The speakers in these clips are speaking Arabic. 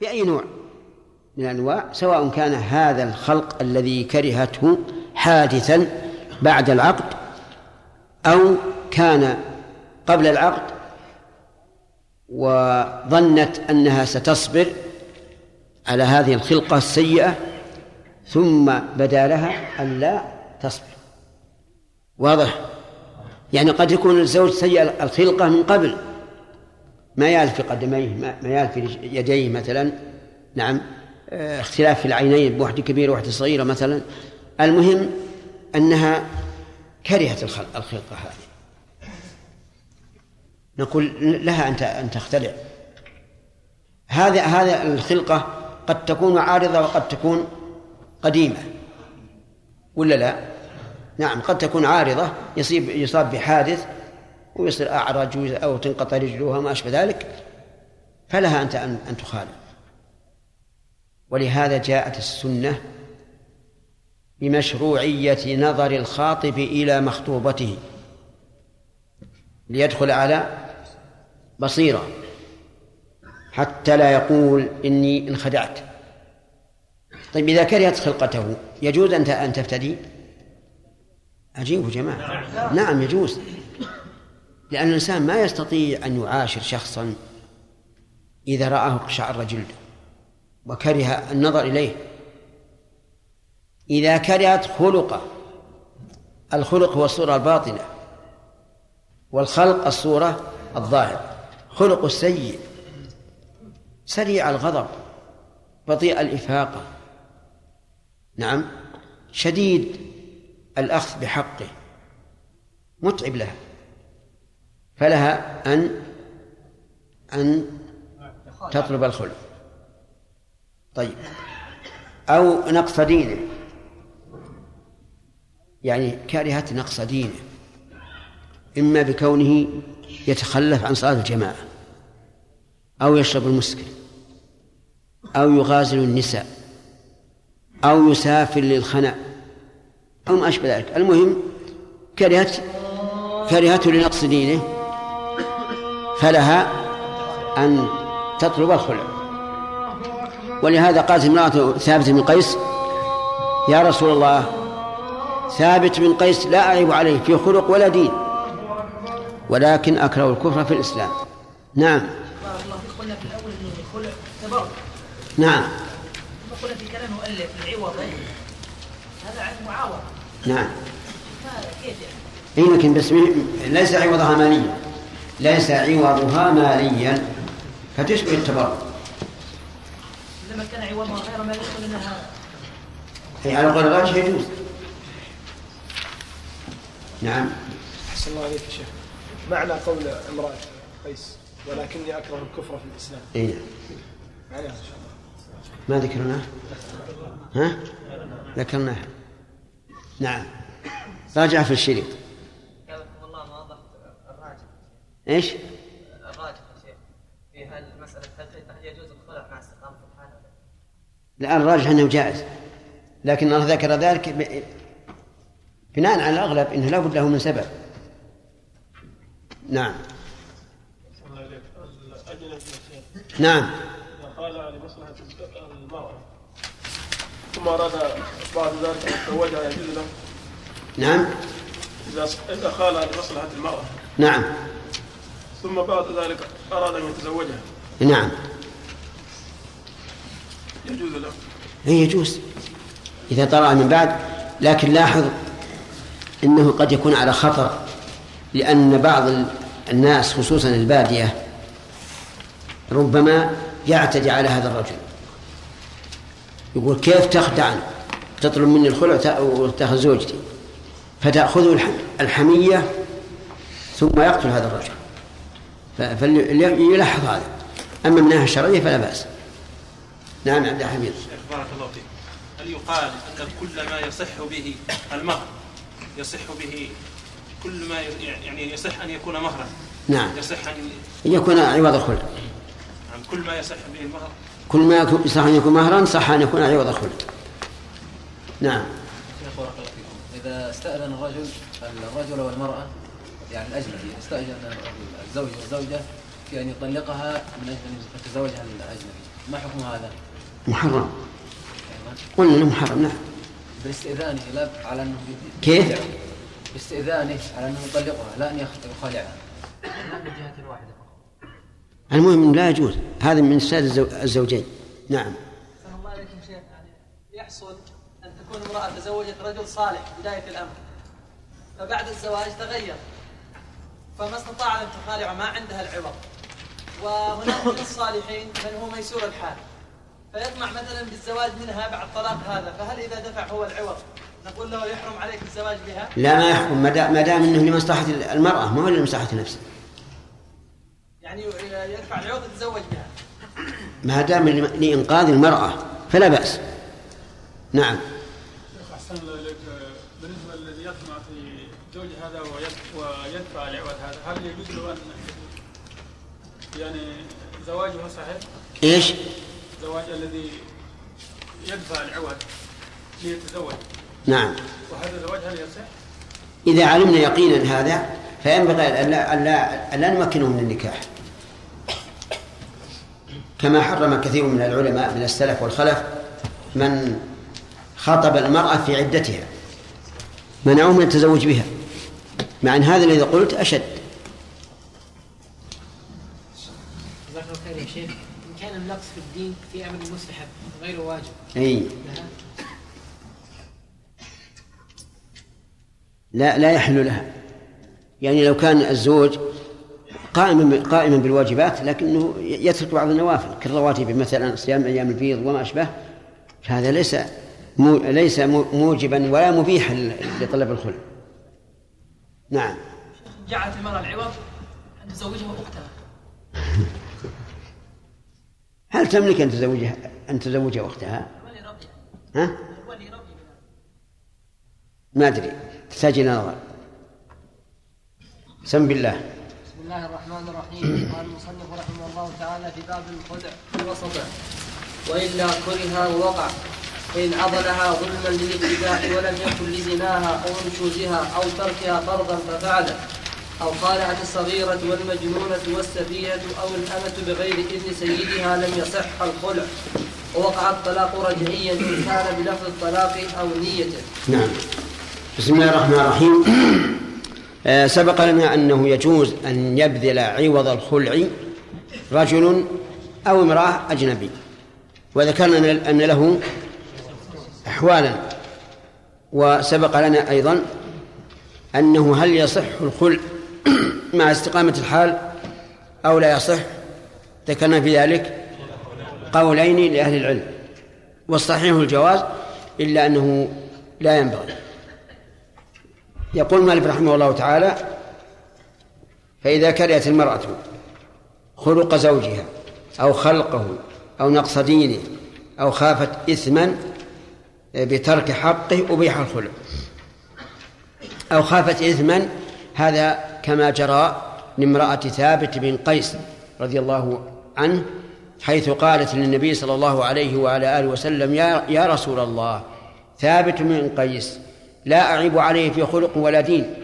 بأي نوع؟ من الأنواع سواء كان هذا الخلق الذي كرهته حادثا بعد العقد أو كان قبل العقد وظنت أنها ستصبر على هذه الخلقة السيئة ثم بدا لها أن لا تصبر. واضح؟ يعني قد يكون الزوج سيء الخلقة من قبل ما يال في قدميه ما يال في يديه مثلا. نعم. آه، اختلاف في العينين بواحدة كبيرة وواحدة صغيرة مثلا. المهم أنها كرهت الخلقة هذه. نقول لها أن أن تختلع هذا هذا الخلقة قد تكون عارضة وقد تكون قديمة. ولا لا؟ نعم قد تكون عارضة يصيب يصاب بحادث ويصير أعرج أو تنقطع رجلها ما أشبه ذلك فلها أنت أن تخالف. ولهذا جاءت السنة بمشروعية نظر الخاطب إلى مخطوبته ليدخل على بصيرة حتى لا يقول إني انخدعت. طيب إذا كرهت خلقته يجوز أن أن تفتدي؟ عجيب جماعة. نعم يجوز. لأن الإنسان ما يستطيع أن يعاشر شخصا إذا رآه قشعر جلده وكره النظر إليه. إذا كرهت خلقه الخلق هو الصورة الباطنة والخلق الصورة الظاهرة. خلق السيء سريع الغضب بطيء الإفاقة. نعم شديد الأخذ بحقه متعب لها فلها أن أن تطلب الخلق طيب. أو نقص دينه. يعني كرهت نقص دينه. إما بكونه يتخلف عن صلاة الجماعة. أو يشرب المسكر أو يغازل النساء. أو يسافر للخناء. أو ما أشبه ذلك. المهم كرهت كرهته لنقص دينه. فلها أن تطلب الخلع. ولهذا قالت امرأة ثابت بن قيس يا رسول الله ثابت بن قيس لا أعيب عليه في خلق ولا دين ولكن أكره الكفر في الإسلام. نعم. قلنا في الأول نعم. قلنا في كلام مؤلف العوض هذا عن نعم. كيف يعني؟ لكن بس ليس عوضها ماليا. ليس عوضها ماليا فتشبه التبرع. لما كان عوضها غير مالي قلنا أي على قول الراجح يجوز نعم. أحسن الله عليك يا شيخ. معنى قول امرأة قيس ولكني أكره الكفر في الإسلام. اي نعم معناها إن شاء الله ما ذكرناه؟ ها؟ ذكرناه. نعم. راجع في الشريط قالكم الله ما وضحت الراجح إيش؟ الراجح يا شيخ في هالمسألة هل هل يجوز الخلع مع استقامة الحال ولا لا؟ الآن الراجح أنه جائز لكن الله ذكر ذلك ب... بناء على الأغلب أنه لا بد له من سبب. نعم. نعم. إذا قال لمصلحة المرأة. ثم أراد بعد ذلك أن يتزوجها يجوز له. نعم. إذا إذا قال لمصلحة المرأة. نعم. ثم بعد ذلك أراد أن يتزوجها. نعم. يجوز له. هي يجوز. إذا طلع من بعد لكن لاحظ أنه قد يكون على خطر لأن بعض الناس خصوصا البادية ربما يعتدي على هذا الرجل. يقول كيف تخدعني تطلب مني الخلع وتأخذ زوجتي. فتأخذه الح- الحمية ثم يقتل هذا الرجل. فليلاحظ هذا. أما من الناحية الشرعية فلا بأس. نعم عبد الحميد. شيخ بارك الله فيك. هل يقال أن كل ما يصح به المهر يصح به كل ما ي- يعني يصح أن يكون مهرا؟ نعم. يصح أن أن يكون عوض الخلع. عن كل ما يصح به المهر. كل ما يكون صح أن يكون مهرا صح أن يكون عوض الخلع. نعم. شيخ بارك الله فيكم. إذا استأذن الرجل الرجل والمرأة يعني الأجنبي استأذن الزوج والزوجة في أن يطلقها من أجل أن يتزوجها الأجنبي ما حكم هذا؟ محرم. قلنا إنه محرم نعم. باستئذانه لا على أنه كيف؟ باستئذانه على أنه يطلقها لا أن يخالعها. من جهة واحدة المهم لا يجوز. هذا من ساد الزوجين. نعم. الله عليكم شيخ. يعني يحصل أن تكون امرأة تزوجت رجل صالح بداية الأمر. فبعد الزواج تغير. فما استطاع أن تخالع ما عندها العوض. وهناك من الصالحين من هو ميسور الحال. فيطمع مثلا بالزواج منها بعد طلاق هذا فهل إذا دفع هو العوض نقول له يحرم عليك الزواج بها؟ لا ما يحكم ما دام ما دام إنه لمصلحة المرأة ما هو لمصلحة نفسه. يعني يدفع العوض يتزوج بها. ما دام لإنقاذ المرأة فلا بأس. نعم. أحسن الله إليك بالنسبة للذي يطمع في زوج هذا ويد- ويدفع العوض هل يجوز له أن يعني زواجه صحيح؟ إيش؟ زواج الذي يدفع العوض ليتزوج نعم وهذا الزواج هل يصح؟ إذا علمنا يقينا هذا فينبغي أن لا أن لا, أن لا نمكنه من النكاح كما حرم كثير من العلماء من السلف والخلف من خاطب المرأة في عدتها منعوه من التزوج بها مع أن هذا الذي قلت أشد جزاك الله خير يا شيخ النقص في الدين في أمر مستحب غير واجب. لها لا لا يحل لها. يعني لو كان الزوج قائما قائما بالواجبات لكنه يترك بعض النوافل. كالرواتب مثلا صيام أيام البيض وما أشبه. هذا ليس مو ليس مو- موجبا ولا مبيحا لطلب الخلع. نعم. جعلت المرأة العوض أن تزوجها أختها. هل تملك أن تزوجها أن تزوج أختها؟ الولي رضي ها؟ ما أدري. تحتاج إلى نظر سم بالله. بسم الله الرحمن الرحيم. قال المصنف رحمه الله تعالى في باب الخدع في وسطه وإلا كره ووقع. فان عضلها ظلما للاتباع ولم يكن لزناها أو نشوزها أو تركها فرضا ففعله أو خالعت الصغيرة والمجنونة والسفيهة أو الأمة بغير إذن سيدها لم يصح الخلع. ووقع الطلاق رجعيا إن كان بلفظ الطلاق أو نيته. نعم. بسم الله الرحمن الرحيم. آه، سبق لنا أنه يجوز أن يبذل عوض الخلع رجل أو امرأة أجنبي. وذكرنا أن له أحوالا. وسبق لنا أيضا أنه هل يصح الخلع مع استقامة الحال أو لا يصح ذكرنا في ذلك قولين لأهل العلم والصحيح الجواز إلا أنه لا ينبغي. يقول مالك رحمه الله تعالى فإذا كرهت المرأة خلق زوجها أو خلقه أو نقص دينه أو خافت إثما بترك حقه أبيح الخلق. أو خافت إثما هذا كما جرى لامرأة ثابت بن قيس رضي الله عنه حيث قالت للنبي صلى الله عليه وعلى آله وسلم يا, يا رسول الله ثابت بن قيس لا أعيب عليه في خلق ولا دين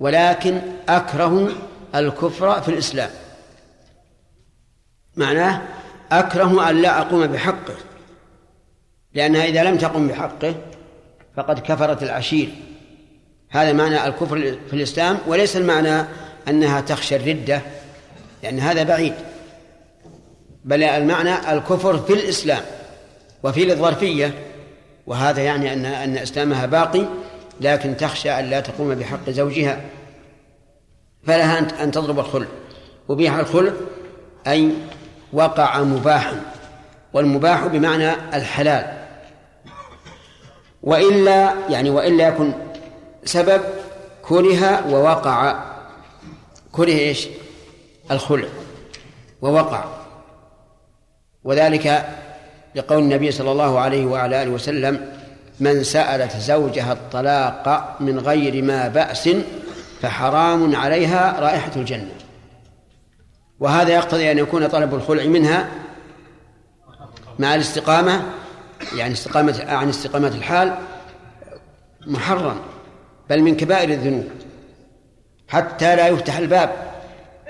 ولكن أكره الكفر في الإسلام. معناه أكره أن لا أقوم بحقه لأنها إذا لم تقم بحقه فقد كفرت العشير. هذا معنى الكفر في الإسلام وليس المعنى أنها تخشى الردة لأن هذا بعيد. بل المعنى الكفر في الإسلام وفي الظرفية وهذا يعني أن أن إسلامها باقي لكن تخشى أن لا تقوم بحق زوجها. فلها أن- تضرب الخلع وبيح الخلع أي وقع مباحا والمباح بمعنى الحلال. وإلا يعني وإلا يكن سبب كره ووقع. كره إيش؟ الخلع. ووقع. وذلك لقول النبي صلى الله عليه وعلى آله وسلم من سألت زوجها الطلاق من غير ما بأس فحرام عليها رائحة الجنة. وهذا يقتضي أن يكون طلب الخلع منها مع الاستقامة يعني استقامة عن استقامة الحال محرم. بل من كبائر الذنوب حتى لا يفتح الباب.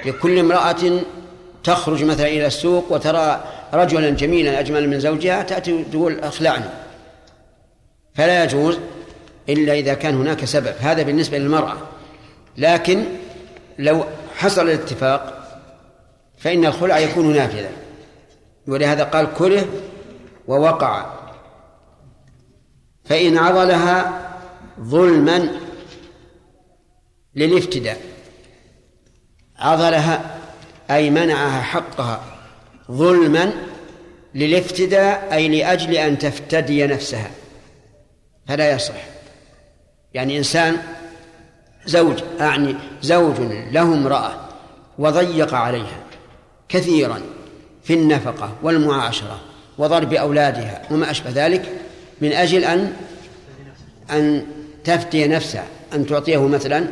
لكل امرأة تخرج مثلا إلى السوق وترى رجلا جميلا أجمل من زوجها تأتي تقول أخلعني فلا يجوز إلا إذا كان هناك سبب. هذا بالنسبة للمرأة. لكن لو حصل الاتفاق فإن الخلع يكون نافذا. ولهذا قال كره ووقع. فإن عضلها ظلما للافتداء عضلها أي منعها حقها ظلما للافتداء أي لأجل أن تفتدي نفسها. فلا يصح. يعني إنسان زوج أعني زوج له امرأة وضيق عليها كثيرا في النفقة والمعاشرة وضرب أولادها وما أشبه ذلك من أجل أن أن تفتي نفسها أن تعطيه مثلا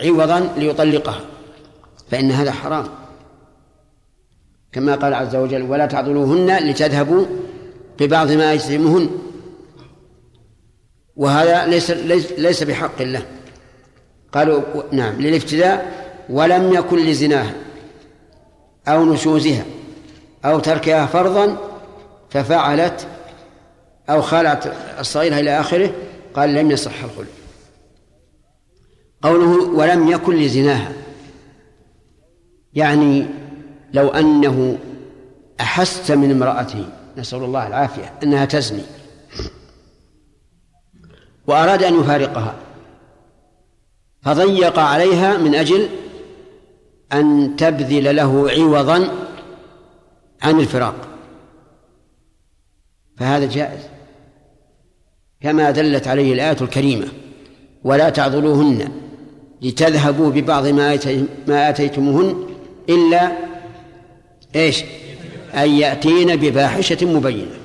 عوضا ليطلقها فإن هذا حرام. كما قال عز وجل ولا تعضلوهن لتذهبوا ببعض ما يسلمهن وهذا ليس ليس, بحق الله قالوا نعم للافتداء ولم يكن لزناها أو نشوزها أو تركها فرضا ففعلت أو خالعت الصغيرة إلى آخره قال لم يصح الخلع قوله ولم يكن لزناها. يعني لو أنه أحس من امرأته نسأل الله العافية أنها تزني. وأراد أن يفارقها. فضيق عليها من أجل أن تبذل له عوضا عن الفراق. فهذا جائز. كما دلت عليه الآية الكريمة ولا تعضلوهن لتذهبوا ببعض ما ما آتيتموهن إلا إيش؟ أن يأتين بفاحشة مبينة.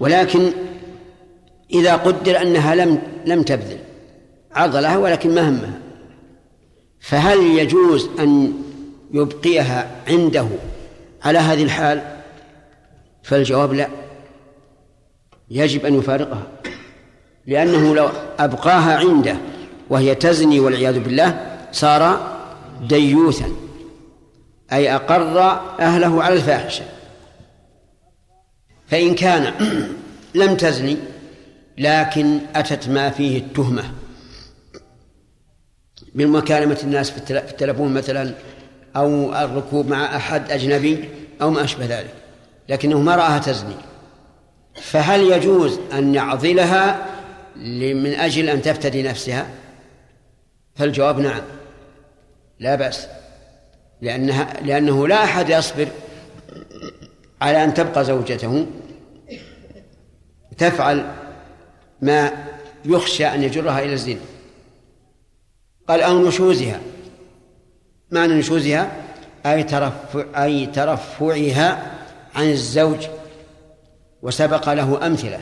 ولكن إذا قدر أنها لم لم تبذل عضلها ولكن ما همها. فهل يجوز أن يبقيها عنده على هذه الحال؟ فالجواب لا. يجب أن يفارقها لأنه لو أبقاها عنده وهي تزني والعياذ بالله صار ديوثا أي أقر أهله على الفاحشة. فإن كان لم تزني لكن أتت ما فيه التهمة. من مكالمة الناس في التلفون مثلا أو الركوب مع أحد أجنبي أو ما أشبه ذلك. لكنه ما رآها تزني. فهل يجوز أن يعضلها من أجل أن تفتدي نفسها؟ فالجواب نعم. لا بأس. لأنها لأنه لا أحد يصبر على أن تبقى زوجته. تفعل ما يخشى أن يجرها إلى الزنا. قال أو نشوزها. معنى نشوزها؟ أي ترفع أي ترفعها عن الزوج. وسبق له أمثلة.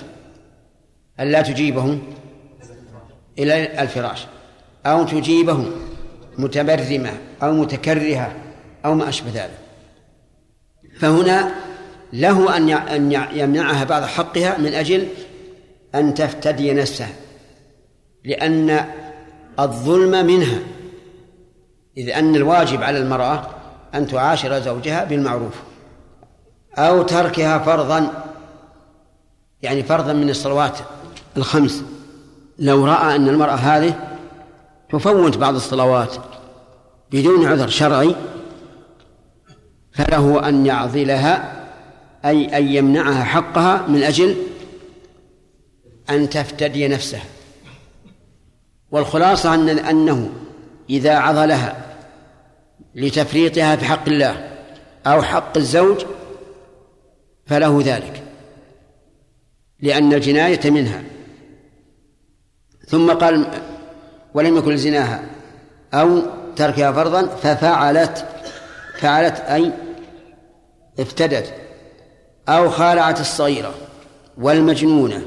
ألا تجيبه إلى الفراش. أو تجيبه متبرمة أو متكرهة أو ما أشبه ذلك. فهنا له أن يمنعها بعض حقها من أجل أن تفتدي نفسها لأن الظلم منها إذ أن الواجب على المرأة أن تعاشر زوجها بالمعروف أو تركها فرضا يعني فرضا من الصلوات الخمس. لو رأى أن المرأة هذه تفوت بعض الصلوات بدون عذر شرعي فله أن يعضلها أي أن يمنعها حقها من أجل أن تفتدي نفسها. والخلاصة أن أنه إذا عضلها لتفريطها في حق الله أو حق الزوج فله ذلك لأن الجناية منها. ثم قال ولم يكن زناها أو تركها فرضا ففعلت فعلت أي افتدت أو خالعت الصغيرة والمجنونة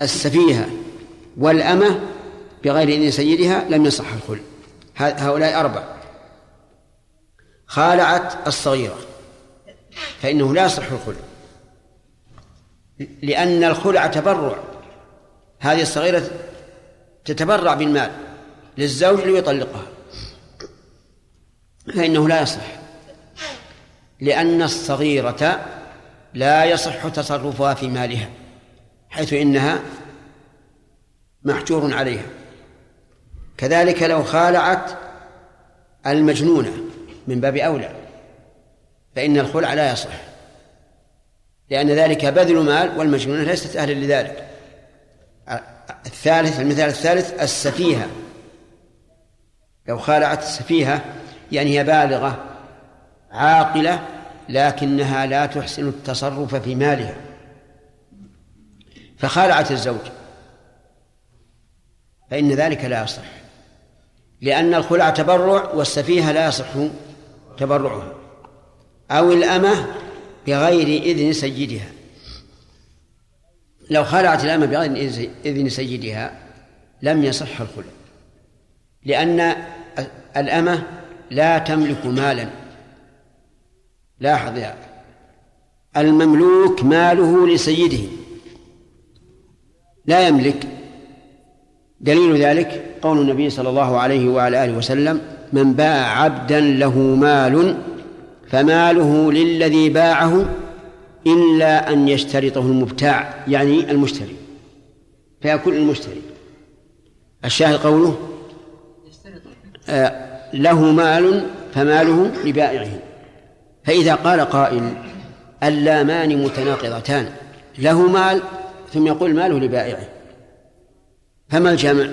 والسفيهة والأمة بغير إذن سيدها لم يصح الخل هؤلاء أربع خالعت الصغيرة فإنه لا يصح الخلع لأن الخلع تبرع. هذه الصغيرة تتبرع بالمال للزوج ليطلقها. فإنه لا يصح. لأن الصغيرة لا يصح تصرفها في مالها حيث إنها محجور عليها. كذلك لو خالعت المجنونة من باب أولى فإن الخلع لا يصح لأن ذلك بذل مال والمجنونة ليست أهلا لذلك. الثالث المثال الثالث السفيهة. لو خالعت السفيهة يعني هي بالغة عاقلة لكنها لا تحسن التصرف في مالها. فخالعت الزوج. فإن ذلك لا يصح. لأن الخلع تبرع والسفيهة لا يصح تبرعها. أو الأمة بغير إذن سيدها. لو خلعت الأمة بغير إذن سيدها لم يصح الخلع لأن الأمة لا تملك مالا. لاحظ يا المملوك ماله لسيده لا يملك. دليل ذلك قول النبي صلى الله عليه وعلى آله وسلم من باع عبدا له مال فماله للذي باعه إلا أن يشترطه المبتاع يعني المشتري. فيكون المشتري. الشاهد قوله؟ آه له مال فماله لبائعه. فإذا قال قائل اللامان متناقضتان له مال ثم يقول ماله لبائعه. فما الجمع؟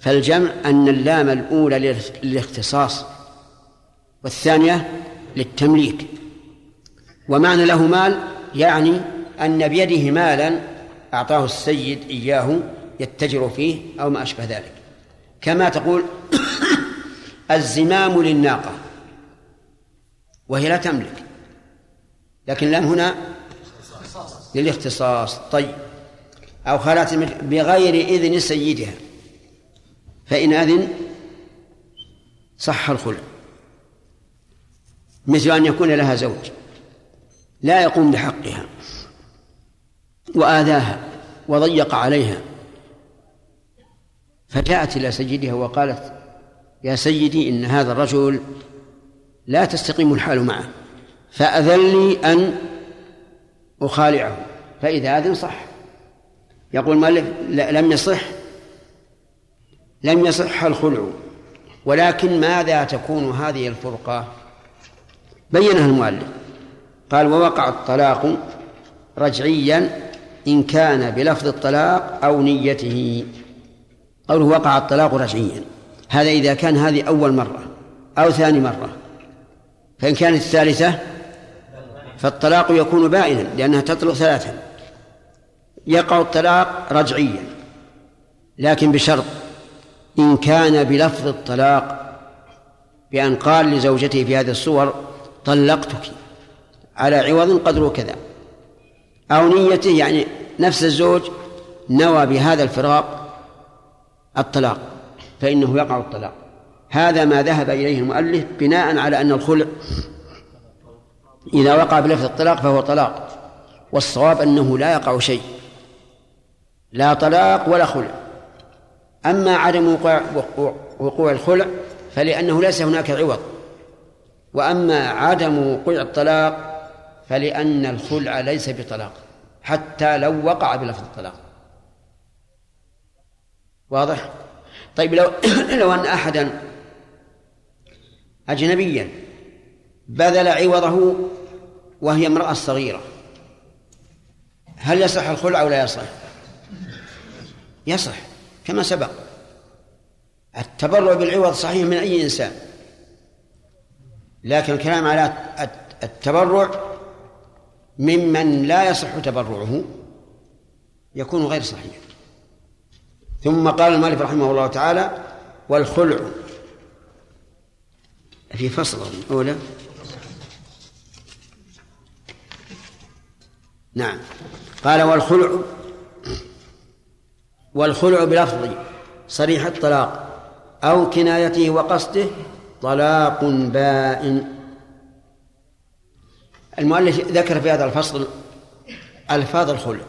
فالجمع أن اللام الأولى للاختصاص والثانية للتمليك. ومعنى له مال يعني أن بيده مالا أعطاه السيد إياه يتجر فيه أو ما أشبه ذلك. كما تقول الزمام للناقة وهي لا تملك لكن لم هنا للاختصاص. طيب أو خلات بغير إذن سيدها فإن أذن صح الخلع مثل أن يكون لها زوج. لا يقوم بحقها. وآذاها وضيق عليها. فجاءت إلى سيدها وقالت يا سيدي إن هذا الرجل لا تستقيم الحال معه فأذن لي أن أخالعه. فإذا أذن صح. يقول المؤلف لم يصح لم يصح الخلع ولكن ماذا تكون هذه الفرقة؟ بينها المؤلف. قال ووقع الطلاق رجعيا إن كان بلفظ الطلاق أو نيته. قوله وقع الطلاق رجعيا. هذا إذا كان هذه أول مرة أو ثاني مرة. فإن كانت الثالثة فالطلاق يكون بائنا لأنها تطلق ثلاثا. يقع الطلاق رجعيا. لكن بشرط إن كان بلفظ الطلاق بأن قال لزوجته في هذه الصور طلقتك. على عوض قدره كذا أو نيته يعني نفس الزوج نوى بهذا الفراق الطلاق فإنه يقع الطلاق. هذا ما ذهب إليه المؤلف بناء على أن الخلع إذا وقع بلفظ الطلاق فهو طلاق والصواب أنه لا يقع شيء لا طلاق ولا خلع. أما عدم وقوع, وقوع الخلع فلأنه ليس هناك عوض. وأما عدم وقوع الطلاق فلأن الخلع ليس بطلاق حتى لو وقع بلفظ الطلاق واضح؟ طيب لو لو أن أحدا أجنبيا بذل عوضه وهي امرأة صغيرة هل يصح الخلع أو لا يصح؟ يصح كما سبق التبرع بالعوض صحيح من أي إنسان لكن الكلام على التبرع ممن لا يصح تبرعه يكون غير صحيح. ثم قال المالك رحمه الله تعالى والخلع في فصل أولى نعم. قال والخلع والخلع بلفظ صريح الطلاق أو كنايته وقصده طلاق بائن. المؤلف ذكر في هذا الفصل ألفاظ الخلع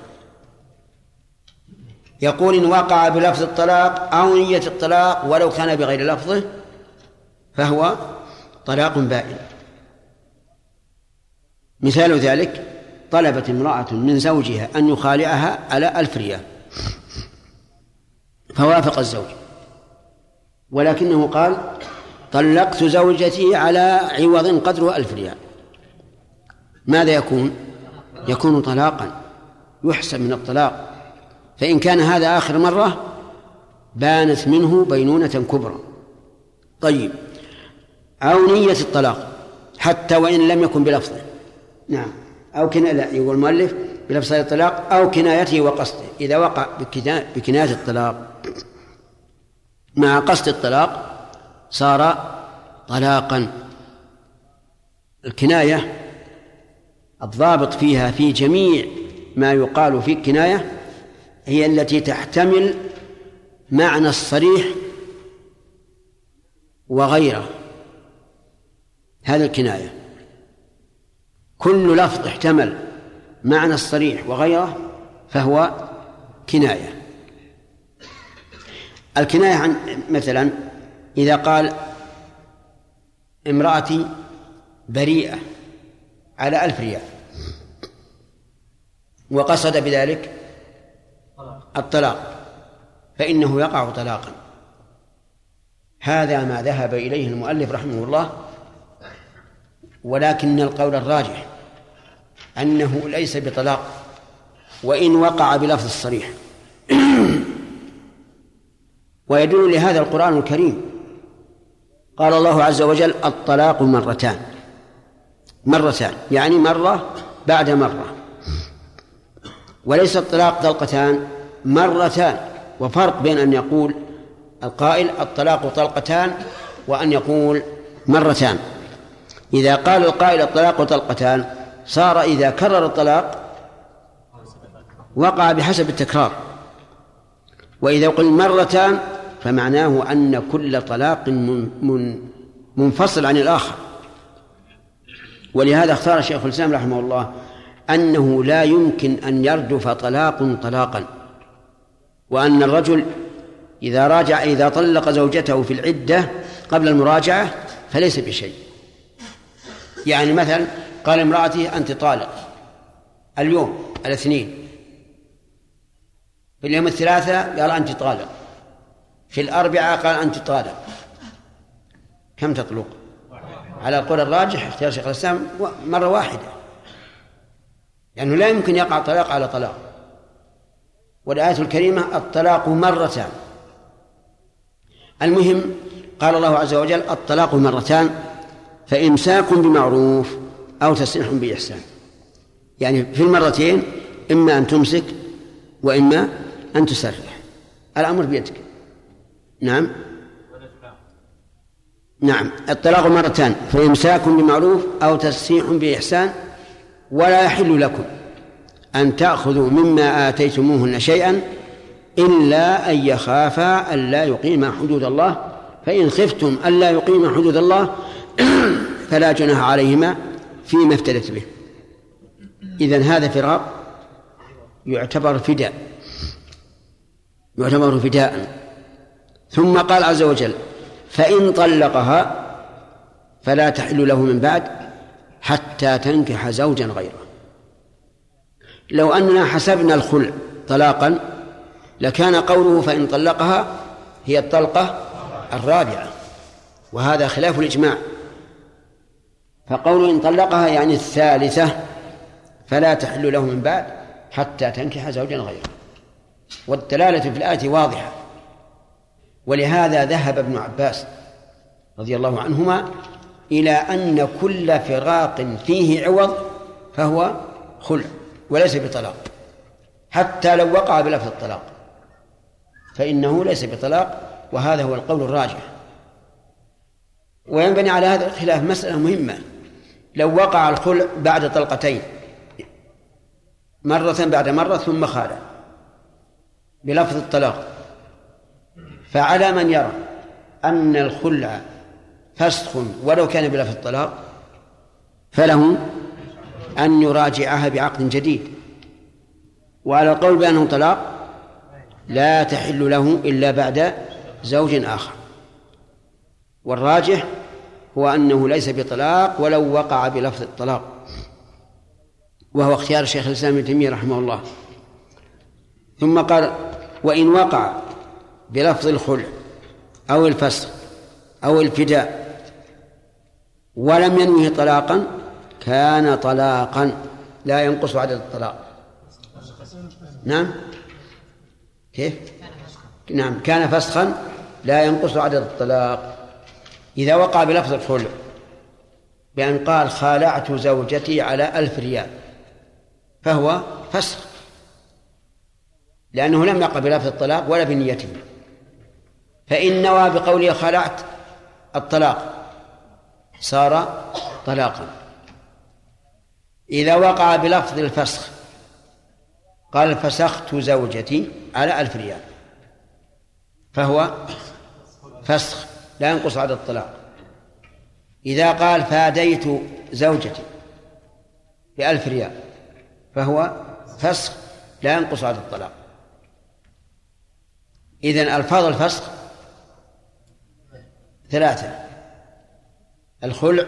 يقول إن وقع بلفظ الطلاق أو نية الطلاق ولو كان بغير لفظه فهو طلاق بائن. مثال ذلك طلبت امرأة من زوجها أن يخالعها على ألف ريال. فوافق الزوج. ولكنه قال طلقت زوجتي على عوض قدره ألف ريال. ماذا يكون؟ يكون طلاقا يحسب من الطلاق. فإن كان هذا آخر مرة بانت منه بينونة كبرى. طيب أو نية الطلاق حتى وإن لم يكن بلفظه. نعم. أو كنا لا يقول المؤلف بلفظ الطلاق أو كنايته وقصده. إذا وقع بكناية الطلاق مع قصد الطلاق صار طلاقا. الكناية الضابط فيها في جميع ما يقال في الكناية هي التي تحتمل معنى الصريح وغيره. هذه الكناية. كل لفظ احتمل معنى الصريح وغيره فهو كناية. الكناية عن مثلا إذا قال امرأتي بريئة على ألف ريال. وقصد بذلك الطلاق فإنه يقع طلاقا. هذا ما ذهب إليه المؤلف رحمه الله ولكن القول الراجح أنه ليس بطلاق وإن وقع بلفظ الصريح. ويدل لهذا القرآن الكريم قال الله عز وجل الطلاق مرتان. مرتان يعني مرة بعد مرة. وليس الطلاق طلقتان مرتان وفرق بين أن يقول القائل الطلاق طلقتان وأن يقول مرتان. إذا قال القائل الطلاق طلقتان صار إذا كرر الطلاق وقع بحسب التكرار. وإذا قل مرتان فمعناه أن كل طلاق من من منفصل عن الآخر. ولهذا اختار الشيخ الإسلام رحمه الله أنه لا يمكن أن يردف طلاق طلاقا وأن الرجل إذا راجع إذا طلق زوجته في العدة قبل المراجعة فليس بشيء. يعني مثلا قال امرأته أنت طالق اليوم الاثنين في اليوم الثلاثة قال أنت طالق في الأربعاء قال أنت طالق. كم تطلق؟ على القول الراجح اختيار شيخ الإسلام مرة واحدة. لأنه يعني لا يمكن يقع طلاق على طلاق. والآية الكريمة الطلاق مرتان. المهم قال الله عز وجل الطلاق مرتان فإمساك بمعروف أو تسريح بإحسان. يعني في المرتين إما أن تمسك وإما أن تسرح. الأمر بيدك. نعم؟ نعم الطلاق مرتان فإمساك بمعروف أو تسريح بإحسان ولا يحل لكم أن تأخذوا مما آتيتموهن شيئا إلا أن يخافا ألا يقيما حدود الله. فإن خفتم ألا يقيما حدود الله فلا جناح عليهما فيما افتدت به. إذن هذا فراق يعتبر فداء يعتبر فداء. ثم قال عز وجل فإن طلقها فلا تحل له من بعد. حتى تنكح زوجا غيره. لو أننا حسبنا الخلع طلاقا لكان قوله فإن طلقها هي الطلقة الرابعة وهذا خلاف الإجماع. فقوله إن طلقها يعني الثالثة فلا تحل له من بعد حتى تنكح زوجا غيره. والدلالة في الآية واضحة. ولهذا ذهب ابن عباس رضي الله عنهما إلى أن كل فراق فيه عوض فهو خلع وليس بطلاق. حتى لو وقع بلفظ الطلاق فإنه ليس بطلاق وهذا هو القول الراجح. وينبني على هذا الخلاف مسألة مهمة. لو وقع الخلع بعد طلقتين مرة بعد مرة ثم خالع بلفظ الطلاق فعلى من يرى أن الخلع فسخ ولو كان بلفظ الطلاق فله أن يراجعها بعقد جديد. وعلى القول بأنه طلاق لا تحل له إلا بعد زوج آخر. والراجح هو أنه ليس بطلاق ولو وقع بلفظ الطلاق وهو اختيار شيخ الإسلام ابن تيمية رحمه الله. ثم قال وإن وقع بلفظ الخلع أو الفسخ أو الفداء ولم ينوه طلاقا كان طلاقا لا ينقص عدد الطلاق. نعم؟ كيف؟ نعم كان فسخا لا ينقص عدد الطلاق. إذا وقع بلفظ الخلع بأن قال خالعت زوجتي على ألف ريال فهو فسخ. لأنه لم يقع بلفظ الطلاق ولا بنيته. فإن نوى بقوله خلعت الطلاق صار طلاقا. إذا وقع بلفظ الفسخ قال فسخت زوجتي على ألف ريال. فهو فسخ لا ينقص عدد الطلاق. إذا قال فاديت زوجتي بألف ريال فهو فسخ لا ينقص عدد الطلاق. إذن ألفاظ الفسخ ثلاثة. الخلع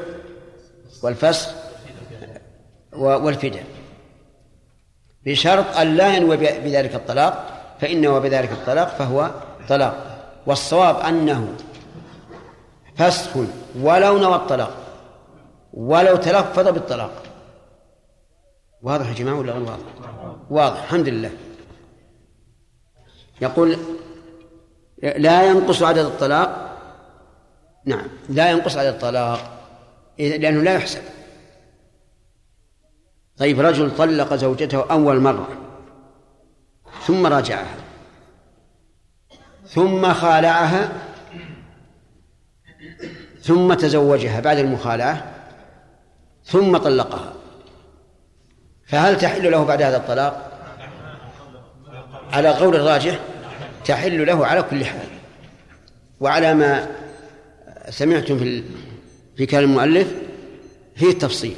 والفسخ والفداء بشرط أن لا ينوي بذلك الطلاق فإن نوى بذلك الطلاق فهو طلاق. والصواب أنه فسخ ولو نوى الطلاق ولو تلفظ بالطلاق. واضح يا جماعة ولا غير واضح؟ واضح الحمد لله. يقول لا ينقص عدد الطلاق نعم. لا ينقص عدد الطلاق لأنه لا يحسب. طيب رجل طلق زوجته أول مرة ثم راجعها ثم خالعها ثم تزوجها بعد المخالعة ثم طلقها. فهل تحل له بعد هذا الطلاق؟ على قول الراجح تحل له على كل حال وعلى ما سمعتم في في كلام المؤلف؟ فيه التفصيل.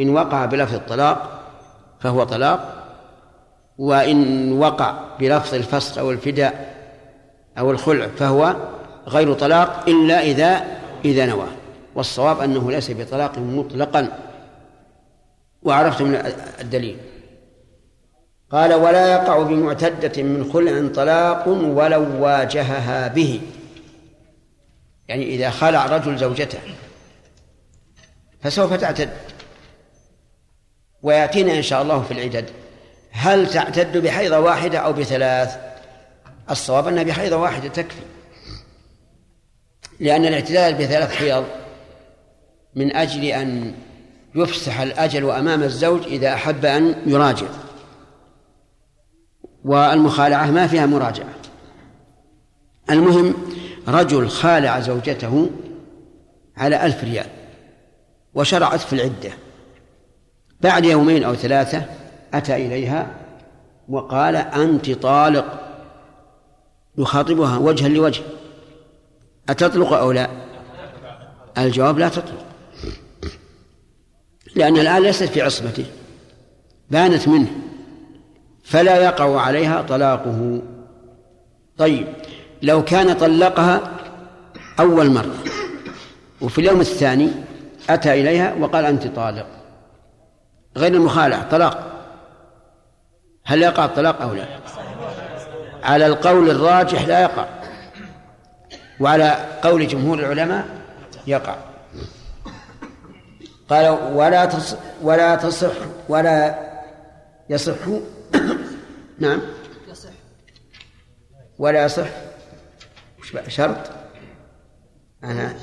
إن وقع بلفظ الطلاق فهو طلاق وإن وقع بلفظ الفسخ أو الفداء أو الخلع فهو غير طلاق إلا إذا إذا نوى. والصواب أنه ليس بطلاق مطلقا. وعرفتم الدليل. قال ولا يقع بمعتدة من خلع طلاق ولو واجهها به. يعني إذا خلع رجل زوجته فسوف تعتد. ويأتينا إن شاء الله في العدد. هل تعتد بحيضة واحدة أو بثلاث؟ الصواب أنها بحيضة واحدة تكفي. لأن الاعتدال بثلاث حيض من أجل أن يفسح الأجل أمام الزوج إذا أحب أن يراجع. والمخالعة ما فيها مراجعة. المهم رجل خالع زوجته على ألف ريال وشرعت في العدة. بعد يومين أو ثلاثة أتى إليها وقال أنت طالق. يخاطبها وجها لوجه. أتطلق أو لا؟ الجواب لا تطلق. لأن الآن ليست في عصمته. بانت منه. فلا يقع عليها طلاقه. طيب. لو كان طلقها أول مرة. وفي اليوم الثاني أتى إليها وقال أنت طالق. غير المخالعة طلاق. هل يقع الطلاق أو لا؟ على القول الراجح لا يقع. وعلى قول جمهور العلماء يقع. قال ولا تصح ولا تصح ولا يصح. نعم. يصح. ولا يصح شرط؟ أنا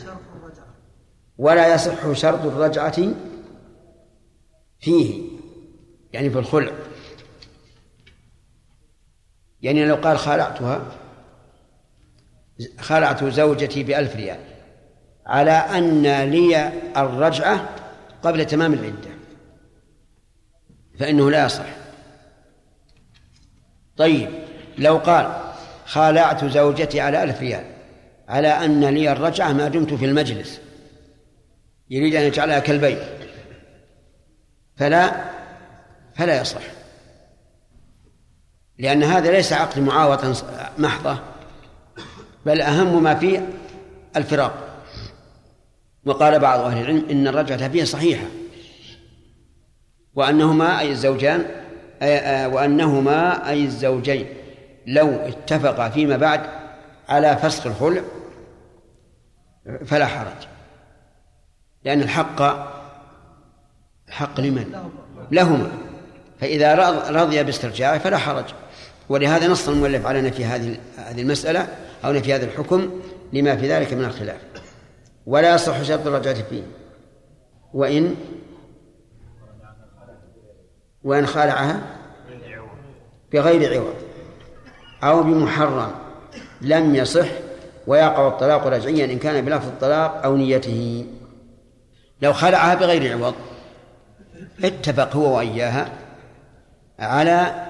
ولا يصح شرط الرجعة فيه يعني في الخلع. يعني لو قال خالعتها خلعت زوجتي بألف ريال على أن لي الرجعة قبل تمام العدة فإنه لا يصح. طيب لو قال خالعت زوجتي على ألف ريال على أن لي الرجعة ما دمت في المجلس. يريد أن يجعلها كالبيت. فلا فلا يصح. لأن هذا ليس عقد معاوضة محضة بل أهم ما فيه الفراق. وقال بعض أهل العلم إن الرجعة فيها صحيحة. وأنهما أي الزوجان وأنهما أي الزوجين. لو اتفقا فيما بعد على فسخ الخلع فلا حرج. لأن الحق الحق لمن؟ لهما. فإذا رضي باسترجاعه فلا حرج. ولهذا نص المؤلف علينا في هذه هذه المسألة أو في هذا الحكم لما في ذلك من الخلاف. ولا يصح شرط الرجعة فيه. وإن وإن خالعها بغير عوض. أو بمحرم لم يصح ويقع الطلاق رجعيا إن كان بلفظ الطلاق أو نيته. لو خلعها بغير عوض. اتفق هو وإياها على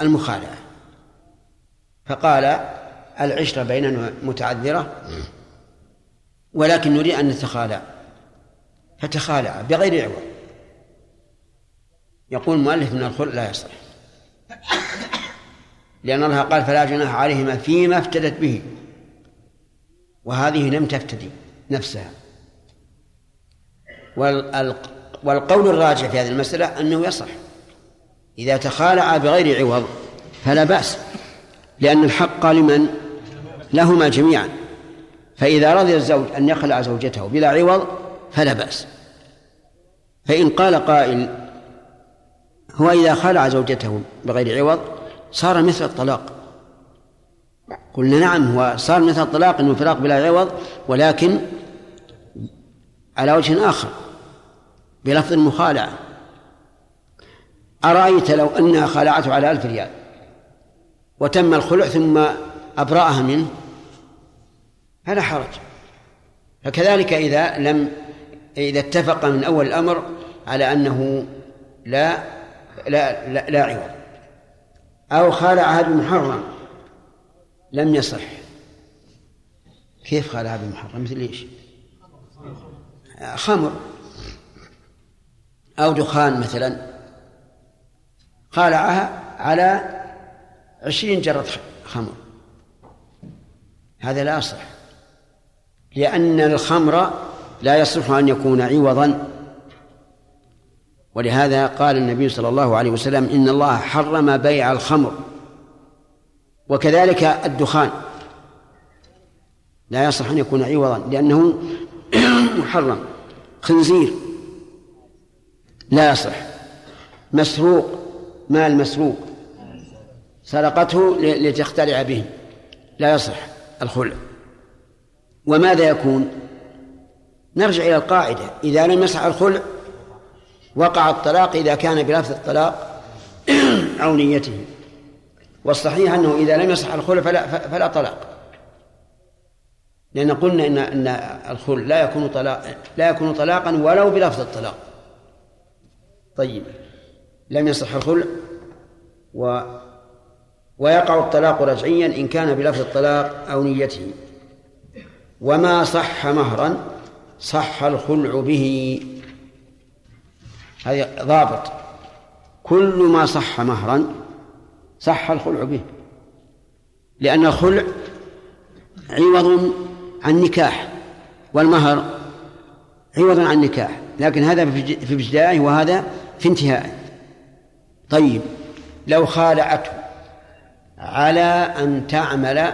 المخالعة. فقال العشرة بيننا متعذرة ولكن نريد أن نتخالع. فتخالع بغير عوض. يقول المؤلف من الخلق لا يصح. لأن الله قال فلا جناح عليهما فيما افتدت به. وهذه لم تفتدي نفسها. والقول الراجح في هذه المسألة أنه يصح. إذا تخالع بغير عوض فلا بأس لأن الحق لمن؟ لهما جميعا. فإذا رضي الزوج أن يخلع زوجته بلا عوض فلا بأس. فإن قال قائل هو إذا خلع زوجته بغير عوض صار مثل الطلاق. قلنا نعم هو صار مثل الطلاق إنه فراق بلا عوض ولكن على وجه آخر بلفظ المخالعه أرأيت لو أنها خلعته على ألف ريال وتم الخلع ثم أبرأها منه؟ فلا حرج. فكذلك إذا لم إذا اتفق من أول الأمر على أنه لا لا لا, لا عوض. أو خالعها بمحرم لم يصح. كيف خالعها بمحرم مثل إيش؟ خمر. أو دخان مثلا. خالعها على عشرين جرة خمر. هذا لا يصح. لأن الخمر لا يصح أن يكون عوضا ولهذا قال النبي صلى الله عليه وسلم إن الله حرم بيع الخمر وكذلك الدخان. لا يصح أن يكون عوضا لأنه محرم. خنزير. لا يصح. مسروق. مال مسروق. سرقته لتخترع به. لا يصح الخلع. وماذا يكون؟ نرجع إلى القاعدة. إذا لم يصح الخلع وقع الطلاق إذا كان بلفظ الطلاق أو نيته. والصحيح أنه إذا لم يصح الخلع فلا, فلا طلاق. لأن قلنا إن أن الخلع لا يكون طلاق لا يكون طلاقا ولو بلفظ الطلاق. طيب. لم يصح الخلع و ويقع الطلاق رجعيا إن كان بلفظ الطلاق أو نيته. وما صح مهرا صح الخلع به. هذا ضابط. كل ما صح مهرا صح الخلع به. لأن الخلع عوض عن نكاح والمهر عوض عن نكاح لكن هذا في ابتدائه وهذا في انتهائه. طيب لو خالعته على أن تعمل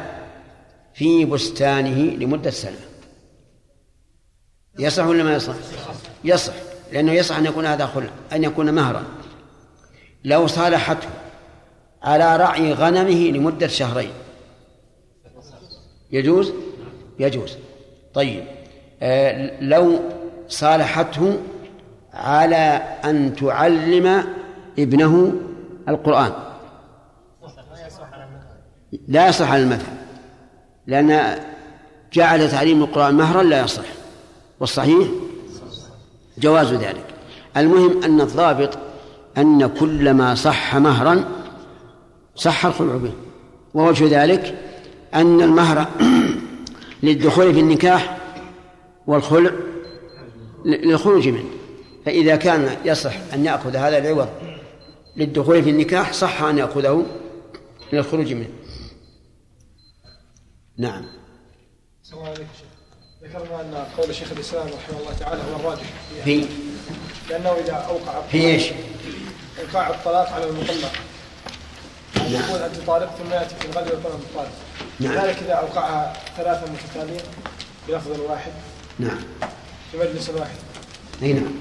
في بستانه لمدة سنة يصح ولا ما يصح؟ يصح. لأنه يصح أن يكون هذا خلع أن يكون مهرا. لو صالحته على رعي غنمه لمدة شهرين. يجوز؟ يجوز. طيب. آه لو صالحته على أن تعلم ابنه القرآن. لا يصح على المذهب لأن جعل تعليم القرآن مهرا لا يصح. والصحيح جواز ذلك. المهم أن الضابط أن كل ما صح مهرا صح الخلع به. ووجه ذلك أن المهر للدخول في النكاح والخلع للخروج منه. فإذا كان يصح أن يأخذ هذا العوض للدخول في النكاح صح أن يأخذه للخروج منه. نعم. سواء عليك ذكرنا أن قول شيخ الإسلام رحمه الله تعالى هو الراجح. في لأنه إذا أوقع في إيش؟ إيقاع الطلاق على المطلق. يعني نعم. يقول أنت طالق ثم يأتي في الغد ويقول انت طالق نعم. كذلك إذا اوقعها ثلاثة متتالين بلفظ واحد. نعم. في مجلس واحد. أي نعم.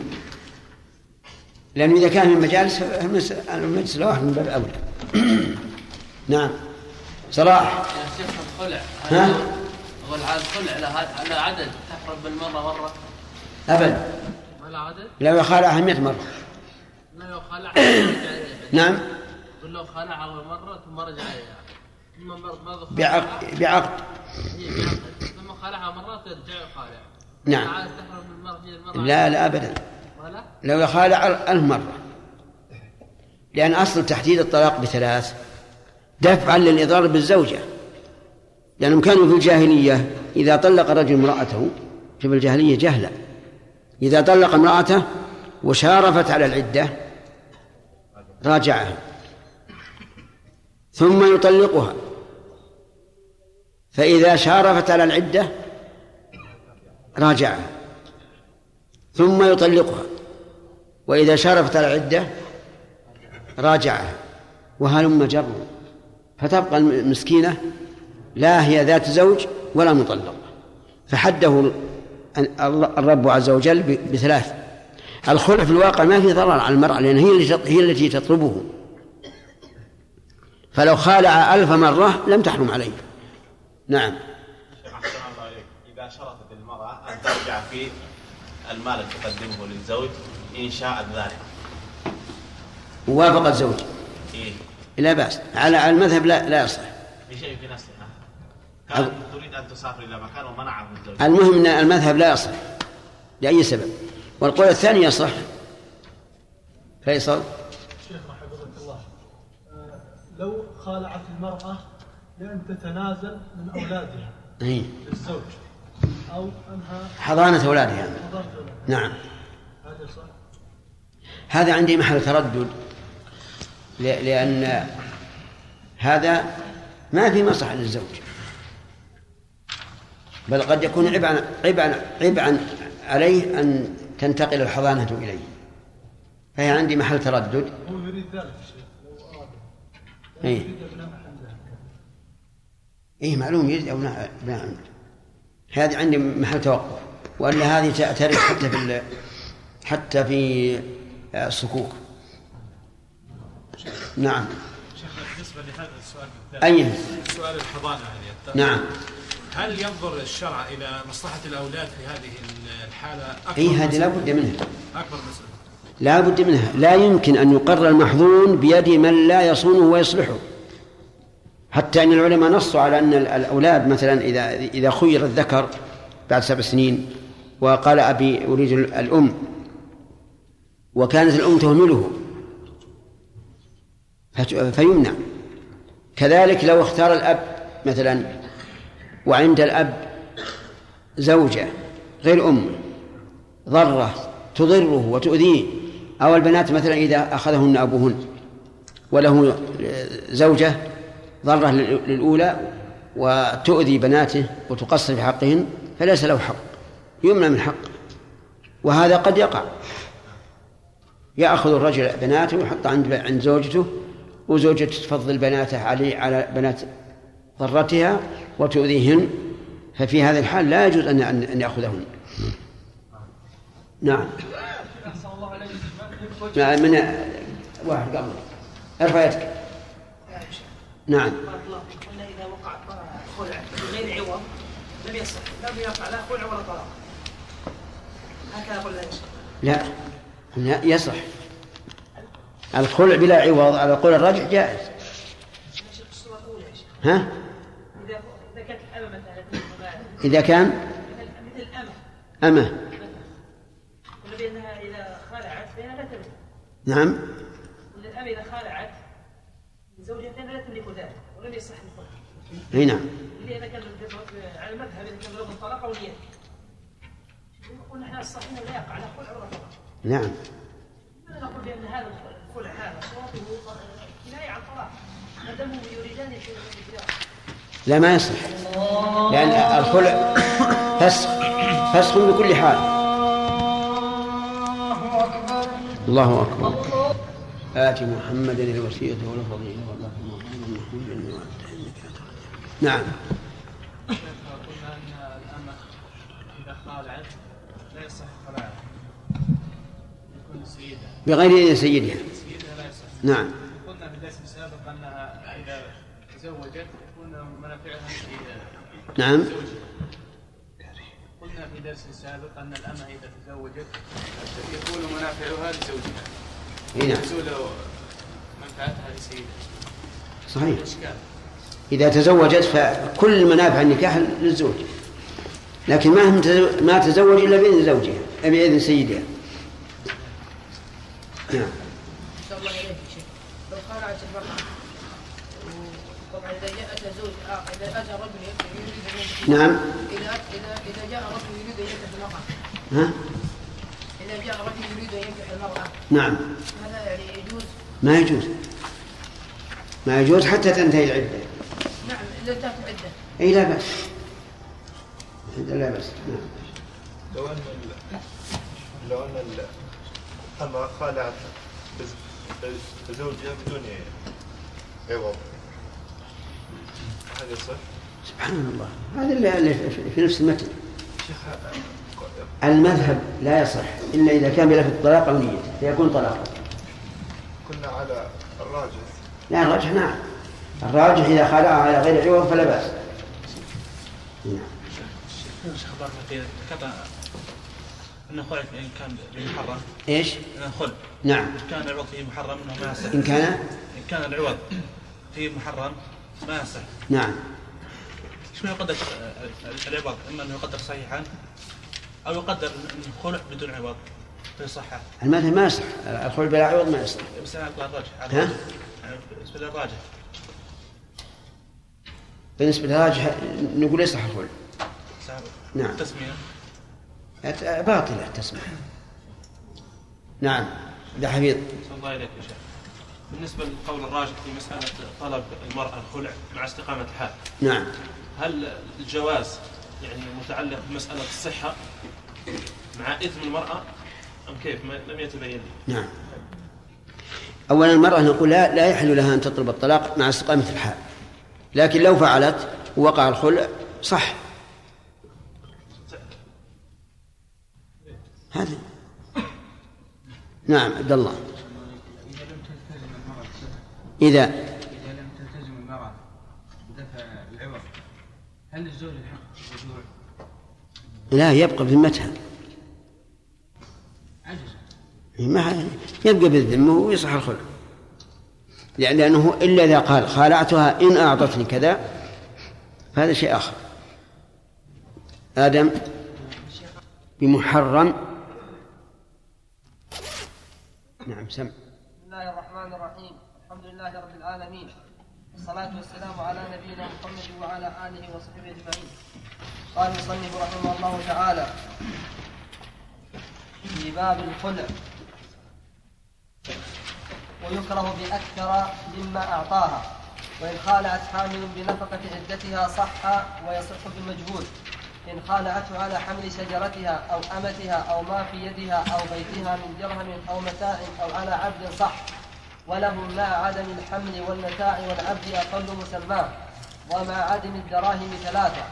لأنه إذا كان من مجالس المجلس الواحد من باب أولى. نعم. صلاح. يا شيخ الخلع. ها؟ على الخلع على على عدد تحرم بالمرة مرة أبدا ما له عدد؟ لو يخالعها 100 مرة لا لو إليها. نعم لو أول مرة ثم رجع. بعقد بعقد هي بعقد. ثم خلعها مرة ترجع يخالع نعم. لا لا أبدا ولا؟ لو يخالع ألف مرة لأن أصل تحديد الطلاق بثلاث دفعا للإضرار بالزوجة لأنهم كانوا في الجاهلية إذا طلق الرجل امرأته في الجاهلية جهلا إذا طلق امرأته وشارفت على العدة راجعها. ثم يطلقها. فإذا شارفت على العدة راجعها. ثم يطلقها. وإذا شارفت على العدة راجعها. وهلم جروا فتبقى المسكينة لا هي ذات زوج ولا مطلقة فحده الرب عز وجل بثلاث. الخلع في الواقع ما في ضرر على المرأة لأن هي هي التي تطلبه. فلو خالع ألف مرة لم تحرم عليه. نعم. الله إذا شرطت المرأة أن ترجع في المال الذي تقدمه للزوج إن شاءت ذلك. ووافق الزوج إيه. لا بأس. على المذهب لا لا يصح. بشيء في نفسها كانت تريد أن تسافر إلى مكان ومنعه الزوج المهم أن المذهب لا يصح لأي سبب. والقول الثاني يصح. فيصل؟ شيخنا حفظك الله. آه، لو خالعت المرأة لأن تتنازل من أولادها إيه. للزوج أو أنها حضانة أولادها. يعني. نعم. هذا صح هذا عندي محل تردد. لأن هذا ما في مصلحة للزوج. بل قد يكون عبئا عبئا عبئا عليه أن تنتقل الحضانة إليه. فهي عندي محل تردد. هو يريد ذلك إيه. يريد إيه معلوم لا لا عنده هذه عندي محل توقف. وألا هذه تعترف حتى في حتى في الصكوك. نعم. شيخ بالنسبة لهذا السؤال بالذات أي؟ سؤال الحضانة يعني نعم. هل ينظر الشرع إلى مصلحة الأولاد في هذه الحالة أكبر أي هذه مسألة؟ لا بد منها. أكبر مسألة. لا بد منها. لا يمكن أن يقر المحظون بيد من لا يصونه ويصلحه حتى أن العلماء نصوا على أن الأولاد مثلا إذا إذا خير الذكر بعد سبع سنين وقال أبي أريد الأم وكانت الأم تهمله فيمنع. كذلك لو اختار الأب مثلا وعند الأب زوجة غير أمه ضرة تضره وتؤذيه. أو البنات مثلا إذا أخذهن أبوهن وله زوجة ضرة للأولى وتؤذي بناته وتقصر في حقهن فليس له حق يمنع من حقه. وهذا قد يقع. يأخذ الرجل بناته ويحط عند عند زوجته وزوجته تفضل بناته عليه على بنات ضرتها وتؤذيهن ففي هذه الحال لا يجوز أن أن يأخذهن. نعم. ما- من واحد قبل. ارفع يدك نعم. اذا وقع خلع عوض لم يصح لم لا خلع ولا طلاق هكذا لا لا يصح. الخلع بلا عوض على قول الراجح جائز. ها اذا اذا كانت الامه مثلا مثل إذا كان مثل أمة. قلنا بانها اذا خلعت فانها لا تملك نعم. الامه اذا خلعت من لا تملك ذلك ولم يصح الخلع أي نعم. اذا كان على المذهب اذا كان بلفظ الطلاق أو اليد قلنا إحنا الصحيح لا يقع لا خلع ولا طلاق نعم. نقول بان هذا الخلع هذا صوته كنايه عن طلاق ما دامهم يريدان الجدار لا ما يصح لأن الخلع فسخ فسخ بكل حال. الله أكبر. آت محمدا الوسيلة والفضيلة. والله نعم. بغير سيدها. نعم قلنا في الدرس السابق انها اذا تزوجت يكون منافعها في نعم. قلنا في درس سابق أن الأمة إذا تزوجت يكون منافعها لزوجها إي نعم. وتزول منفعتها لسيدها. صحيح. الاشكال إذا تزوجت فكل منافع النكاح للزوج. لكن ما هم تزو- ما تزوج إلا بإذن زوجها بإذن سيدها. نعم. شاء الله إليك شيخ. لو خالعت المرأة طبعا إذا جاء زوج آخر إذا أتى رجل أن نعم. إذا إذا جاء رجل يريد أن ينكح المرأة. ها؟ إذا جاء رجل يريد أن ينكح المرأة. نعم. هذا يعني يجوز؟ ما يجوز. ما يجوز حتى تنتهي العدة. نعم إذا انتهت العدة. أي لا بأس. لا بأس. نعم. لو أن ال... لو أن ال... أما خالعت زوجها بدون عوض. هل يصح؟ سبحان الله. هذا اللي- اللي في- نفس المتن. شيخ المذهب لا يصح إلا إذا كان بلفظ الطلاق أو نيته فيكون طلاقا. كنا على الراجح. لا الراجح نعم. الراجح إذا خالعها على غير عوض فلا بأس. نعم. شيخ بارك الله فيك. ذكرنا انه خلع إن كان بمحرم إيش؟ خلع نعم. إن كان العوض فيه محرم إنه ما يصح. إن كان؟ إن كان العوض فيه محرم ما يصح. نعم. إيش ما يقدر آه، العوض إما أنه يقدر صحيحا أو يقدر انه خلع بدون عوض في صحة. المذهب ما يصح. الخلع بلا عوض ما يصح. بس أنا أقول الراجح ها؟ بالنسبة للراجح بالنسبة للراجح نقول يصح الخلع. نعم. التسمية. أت- باطلة التسمية. نعم. ده حفيظ الله عليك يا شيخ. بالنسبة للقول الراجح في مسألة طلب المرأة الخلع مع استقامة الحال. نعم. هل الجواز يعني متعلق بمسألة الصحة مع إثم المرأة؟ أم كيف؟ ما لم يتبين لي. نعم. أولا المرأة نقول لا, لا يحل لها أن تطلب الطلاق مع استقامة الحال. لكن لو فعلت ووقع الخلع صح. هذا نعم عبد الله. إذا لم تلتزم المرأة إذا إذا لم تلتزم المرأة بدفع العوض هل الرجوع؟ لا يبقى بذمتها عجز ما يبقى بالذمة ويصح الخلع لأن- لأنه إلا إذا قال خالعتها إن أعطتني كذا فهذا شيء آخر. آدم بمحرم. نعم سمع بسم الله الرحمن الرحيم. الحمد لله رب العالمين. والصلاة والسلام على نبينا محمد وعلى آله وصحبه أجمعين. قال المصنف رحمه الله تعالى في باب الخلع. ويكره بأكثر مما أعطاها. وإن خالعت حامل بنفقة عدتها صح ويصح بالمجهول. إن خالعته على حمل شجرتها أو أمتها أو ما في يدها أو بيتها من درهم أو متاع أو على عبد صح. وله مع عدم الحمل والمتاع والعبد أقل مسماه ومع عدم الدراهم ثلاثة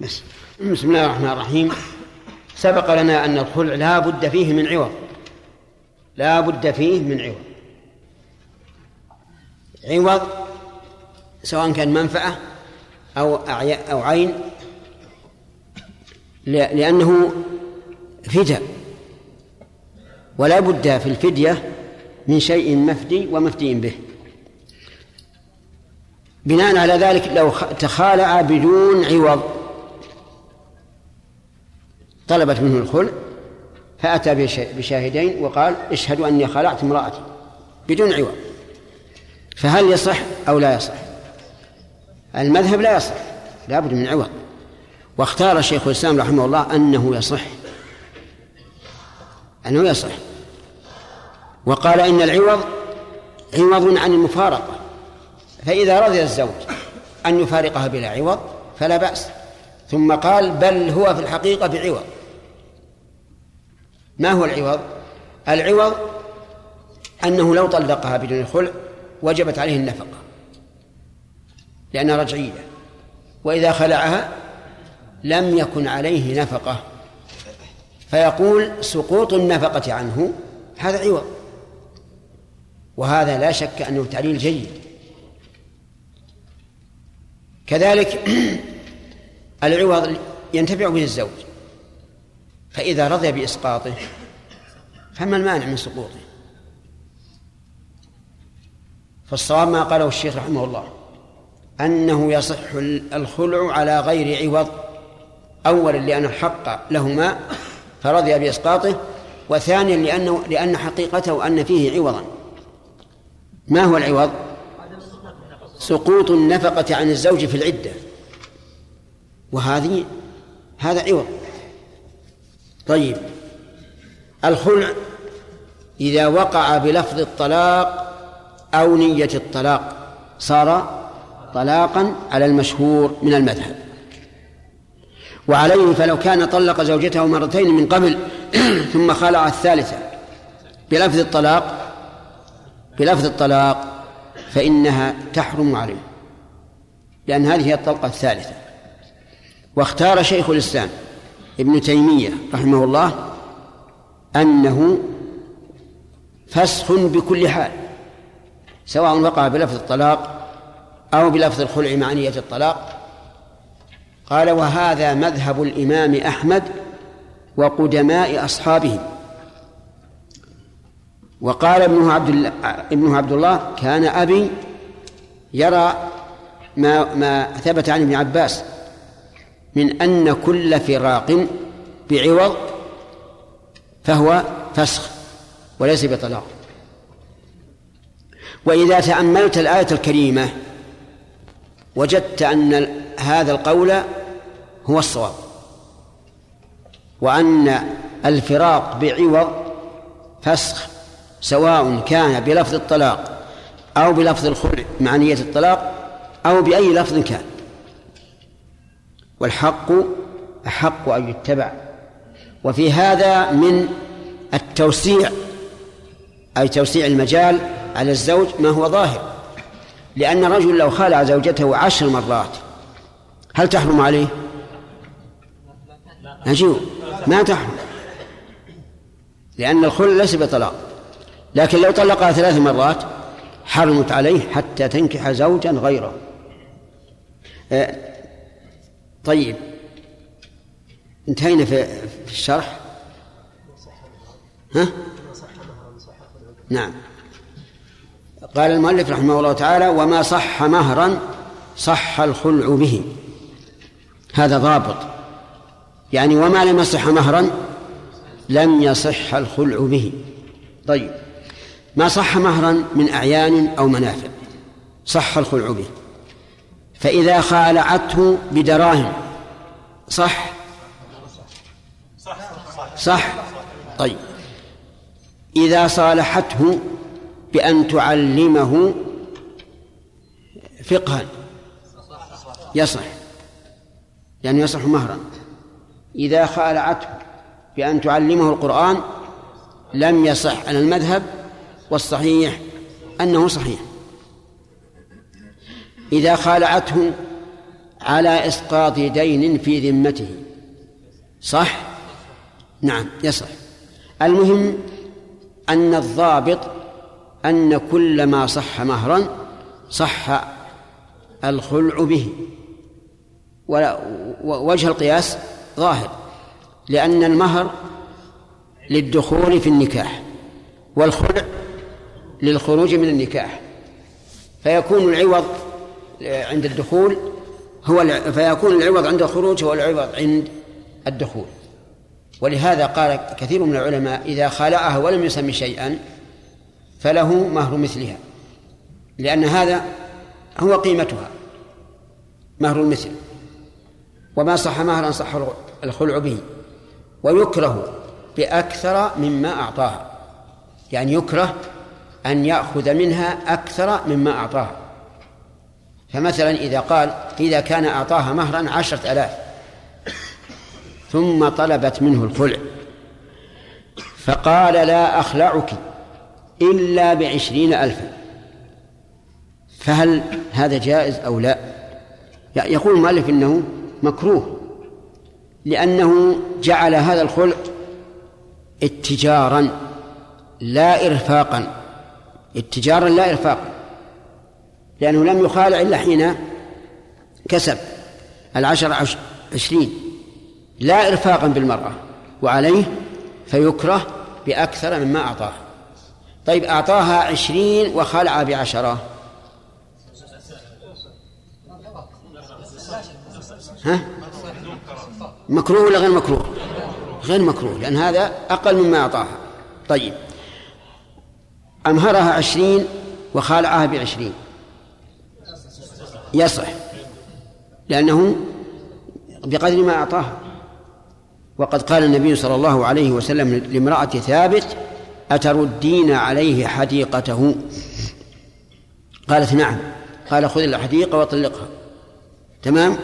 بس. بسم الله الرحمن الرحيم. سبق لنا أن الخلع لا بد فيه من عوض. لا بد فيه من عوض. عوض سواء كان منفعة أو أو عين لأنه فداء ولا بد في الفدية من شيء مفدي ومفدي به. بناء على ذلك لو تخالع بدون عوض. طلبت منه الخلع فأتى بش- بشاهدين وقال اشهدوا أني خلعت امرأتي بدون عوض. فهل يصح أو لا يصح؟ المذهب لا يصح لا بد من عوض. واختار شيخ الإسلام رحمه الله أنه يصح. أنه يصح. وقال إن العوض عوض عن المفارقة فإذا رضي الزوج أن يفارقها بلا عوض فلا بأس. ثم قال بل هو في الحقيقة بعوض. ما هو العوض؟ العوض أنه لو طلقها بدون الخلع وجبت عليه النفقة لأنها رجعية. وإذا خلعها لم يكن عليه نفقة فيقول سقوط النفقة عنه هذا عوض. وهذا لا شك أنه تعليل جيد. كذلك العوض ينتفع به الزوج فإذا رضي بإسقاطه فما المانع من سقوطه. فالصواب ما قاله الشيخ رحمه الله أنه يصح الخلع على غير عوض أولا لأن الحق لهما فرضي بإسقاطه وثانيا لأنه لأن حقيقته أن فيه عوضا. ما هو العوض؟ سقوط النفقة عن الزوج في العدة. وهذه هذا عوض. طيب. الخلع إذا وقع بلفظ الطلاق أو نية الطلاق صار طلاقا على المشهور من المذهب. وعليه فلو كان طلق زوجته مرتين من قبل ثم خلع الثالثة بلفظ الطلاق بلفظ الطلاق فإنها تحرم عليه لأن هذه هي الطلقة الثالثة. واختار شيخ الإسلام ابن تيمية رحمه الله أنه فسخ بكل حال سواء وقع بلفظ الطلاق أو بلفظ الخلع مع نية الطلاق. قال وهذا مذهب الإمام أحمد وقدماء أصحابه وقال ابنه عبد الله ابنه عبد الله كان أبي يرى ما ما ثبت عن ابن عباس من أن كل فراق بعوض فهو فسخ وليس بطلاق. وإذا تأملت الآية الكريمة وجدت أن هذا القول هو الصواب وأن الفراق بعوض فسخ سواء كان بلفظ الطلاق أو بلفظ الخلع مع نية الطلاق أو بأي لفظ كان. والحق أحق أن يتبع. وفي هذا من التوسيع أي توسيع المجال على الزوج ما هو ظاهر. لأن رجل لو خالع زوجته عشر مرات هل تحرم عليه؟ نجيب. ما تحرم. لأن الخلع ليس بطلاق. لكن لو طلقها ثلاث مرات حرمت عليه حتى تنكح زوجا غيره. آه، طيب. انتهينا في الشرح؟ ها؟ نعم. قال المؤلف رحمه الله تعالى وما صح مهرا صح الخلع به. هذا ضابط. يعني وما لم يصح مهرا لم يصح الخلع به. طيب. ما صح مهرا من أعيان أو منافع صح الخلع به. فإذا خالعته بدراهم. صح؟ صح. طيب. إذا صالحته بأن تعلمه فقها. يصح. يعني يصح مهرا. إذا خالعته بأن تعلمه القرآن لم يصح. على المذهب والصحيح أنه صحيح. إذا خالعته على إسقاط دين في ذمته. صح؟ نعم يصح. المهم أن الضابط أن كل ما صح مهرا صح الخلع به. ووجه القياس ظاهر لأن المهر للدخول في النكاح والخلع للخروج من النكاح. فيكون العوض عند الدخول هو فيكون العوض عند الخروج هو العوض عند الدخول. ولهذا قال كثير من العلماء إذا خالعها ولم يسمي شيئا فله مهر مثلها لأن هذا هو قيمتها مهر المثل. وما صح مهرا صح الخلع به. ويكره بأكثر مما أعطاها يعني يكره أن يأخذ منها أكثر مما أعطاها فمثلا إذا قال إذا كان أعطاها مهرا عشرة آلاف ثم طلبت منه الخلع فقال لا أخلعك إلا بعشرين ألفا. فهل هذا جائز أو لا يقول المؤلف إنه مكروه لأنه جعل هذا الخلع اتجارا لا إرفاقا. اتجارا لا إرفاقا لأنه لم يخالع إلا حين كسب العشر عشرين. لا إرفاقا بالمرأة وعليه فيكره بأكثر مما أعطاه. طيب أعطاها عشرين وخلع بعشرة. ها؟ مكروه ولا غير مكروه؟ غير مكروه لأن هذا أقل مما أعطاها. طيب. أمهرها عشرين وخالعها بعشرين. يصح. لأنه بقدر ما أعطاها. وقد قال النبي صلى الله عليه وسلم لامرأة ثابت أتردين عليه حديقته؟ قالت نعم. قال خذ الحديقة وطلقها تمام؟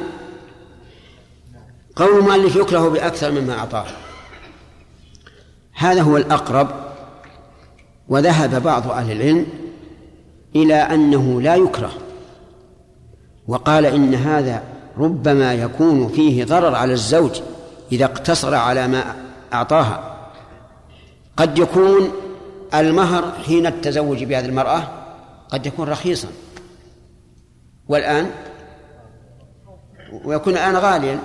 قول المؤلف يكره بأكثر مما أعطاه. هذا هو الأقرب وذهب بعض أهل العلم إلى أنه لا يكره وقال إن هذا ربما يكون فيه ضرر على الزوج إذا اقتصر على ما أعطاها. قد يكون المهر حين التزوج بهذه المرأة قد يكون رخيصا. والآن؟ ويكون الآن غاليا.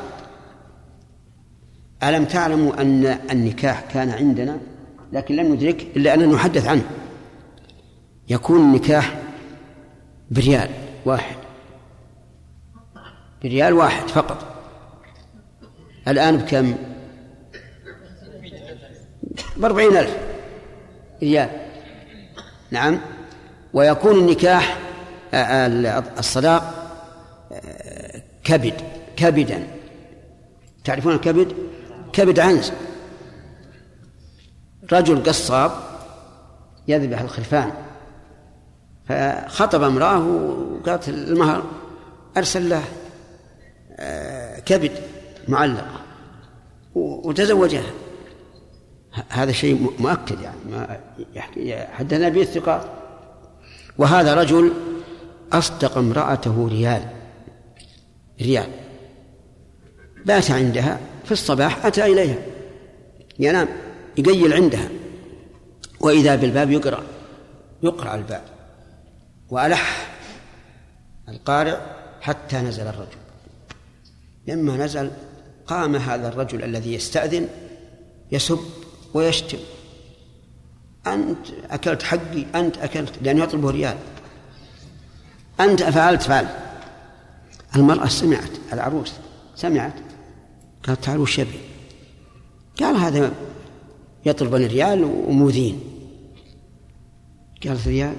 ألم تعلموا أن النكاح كان عندنا؟ لكن لم ندرك إلا أننا نحدث عنه. يكون النكاح بريال واحد. بريال واحد فقط. الآن بكم؟ بأربعين ألف ريال. نعم. ويكون النكاح الصداق كبد كبدا. تعرفون الكبد؟ كبد عنز. رجل قصاب يذبح الخرفان فخطب امرأة وقالت المهر أرسل له كبد معلقة وتزوجها. هذا شيء مؤكد يعني ما حدثنا به الثقات وهذا رجل أصدق امرأته ريال ريال. بات عندها في الصباح أتى إليها ينام. يقيل عندها. وإذا بالباب يقرأ. يقرأ الباب. وألح القارئ حتى نزل الرجل. لما نزل قام هذا الرجل الذي يستأذن يسب ويشتم. أنت أكلت حقي أنت أكلت لأنه يطلبه ريال. أنت فعلت فعل. المرأة سمعت العروس سمعت قالت تعالوا وش قال هذا يطلبني ريال وموذين. قالت ريال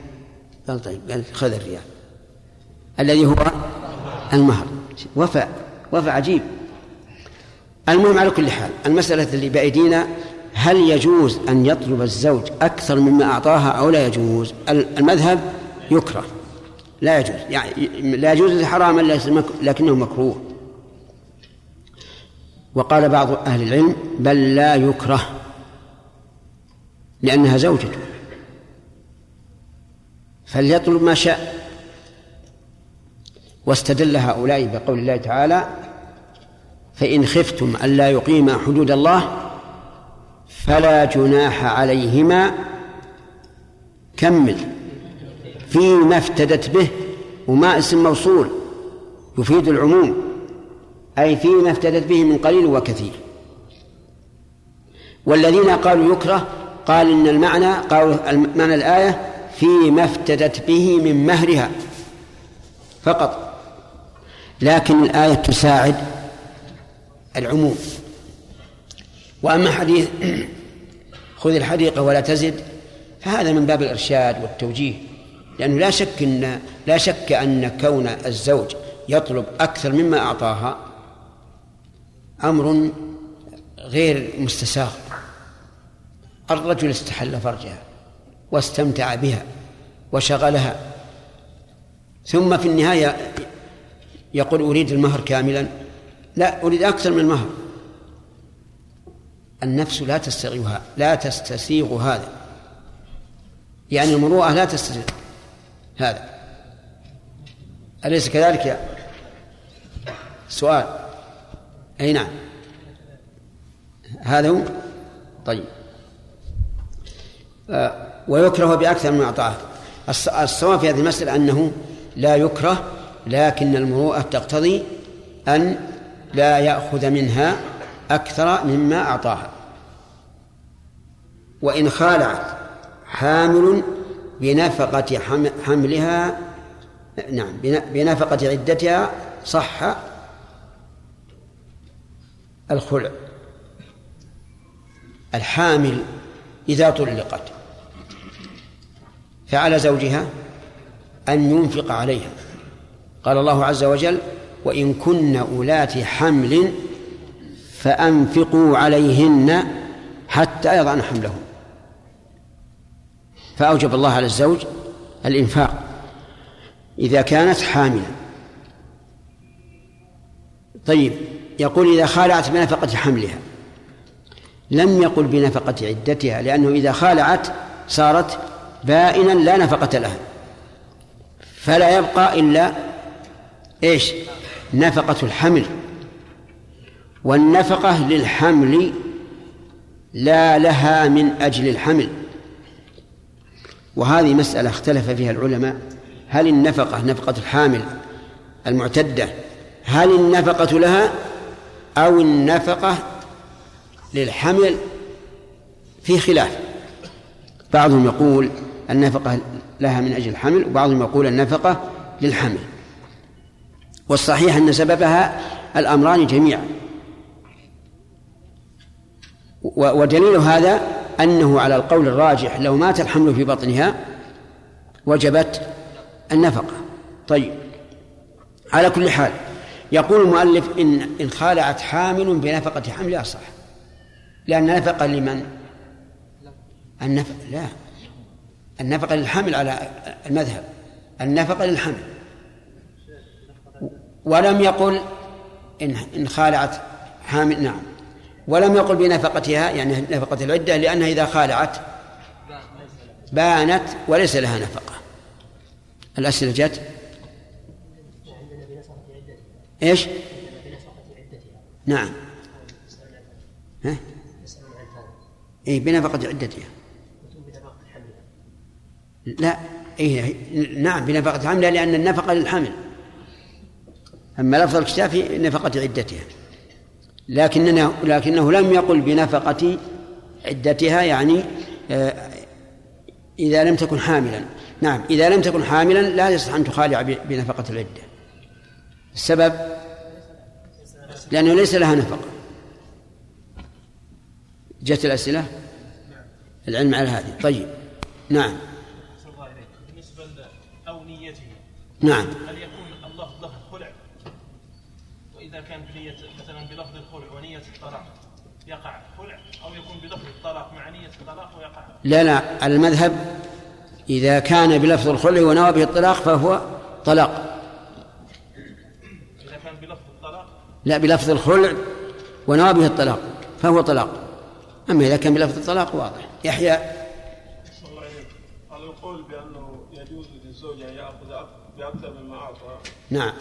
قال طيب قال خذ الريال. الذي هو المهر. وفاء وفاء عجيب. المهم على كل حال المسألة اللي بأيدينا هل يجوز أن يطلب الزوج أكثر مما أعطاها أو لا يجوز؟ المذهب يكره. لا يجوز. يعني لا يجوز حراما لكنه مكروه. وقال بعض أهل العلم بل لا يكره. لأنها زوجته. فليطلب ما شاء واستدل هؤلاء بقول الله تعالى فإن خفتم ألا يقيما حدود الله فلا جناح عليهما كمل. فيما افتدت به وما اسم موصول يفيد العموم أي فيما افتدت به من قليل وكثير. والذين قالوا يكره قال إن المعنى قالوا معنى الآية فيما افتدت به من مهرها. فقط. لكن الآية تساعد العموم. وأما حديث خذ الحديقة ولا تزد فهذا من باب الإرشاد والتوجيه. لأنه لا شك أن لا شك أن كون الزوج يطلب أكثر مما أعطاها أمر غير مستساغ. الرجل استحل فرجها واستمتع بها وشغلها. ثم في النهاية يقول أريد المهر كاملا. لا أريد أكثر من المهر. النفس لا تستسيغ لا تستسيغ هذا. يعني المروءة لا تستسيغ هذا. أليس كذلك يا سؤال؟ أي نعم. هذا هو؟ طيب. ويكره بأكثر من أعطاه. الصواب في هذه المسألة أنه لا يكره لكن المروءة تقتضي أن لا يأخذ منها أكثر مما أعطاها. وإن خالعت حامل بنفقة حملها نعم بنفقة عدتها صح الخلع. الحامل إذا طلقت. فعلى زوجها أن ينفق عليها. قال الله عز وجل وإن كن أولات حمل فأنفقوا عليهن حتى يضعن حملهن. فأوجب الله على الزوج الإنفاق إذا كانت حاملا طيب يقول إذا خالعت بنفقة حملها. لم يقل بنفقة عدتها لأنه إذا خالعت صارت بائنا لا نفقة لها. فلا يبقى إلا إيش؟ نفقة الحمل. والنفقة للحمل لا لها من أجل الحمل. وهذه مسألة اختلف فيها العلماء. هل النفقة نفقة الحامل المعتدة هل النفقة لها أو النفقة للحمل؟ في خلاف. بعضهم يقول النفقة لها من أجل الحمل وبعضهم يقول النفقة للحمل. والصحيح أن سببها الأمران جميعا. ودليل هذا أنه على القول الراجح لو مات الحمل في بطنها وجبت النفقة. طيب. على كل حال يقول المؤلف إن إن خالعت حامل بنفقة حملها صح. لأن النفقة لمن؟ النفقة لا. النفقة للحمل على المذهب. النفقة للحمل ولم يقل إن إن خالعت حامل نعم. ولم يقل بنفقتها يعني نفقة العدة لأنها إذا خالعت بانت وليس لها نفقة. الأسئلة جت؟ إيش؟ نعم. ها؟ اي بنفقة عدتها. لا إيه نعم بنفقة حملها لأن النفقة للحمل. أما لفظ الكتاب نفقة عدتها. لكننا لكنه لم يقل بنفقة عدتها يعني آه، إذا لم تكن حاملا. نعم إذا لم تكن حاملا لا يصح أن تخالع بنفقة العدة. السبب؟ لأنه ليس لها نفقة. جت الأسئلة؟ العلم على هذه. طيب نعم. نعم. هل يكون اللفظ لفظ خلع وإذا كان بنية مثلا بلفظ الخلع ونية الطلاق يقع خلع أو يكون بلفظ الطلاق مع نية الطلاق ويقع؟ لا لا على المذهب إذا كان بلفظ الخلع ونوى به الطلاق فهو طلاق. إذا كان بلفظ الطلاق؟ لا بلفظ الخلع ونوى به الطلاق فهو طلاق. أما إذا كان بلفظ الطلاق واضح. يحيى على القول بأنه يجوز للزوج أن يأخذ بأكثر مما أعطى نعم.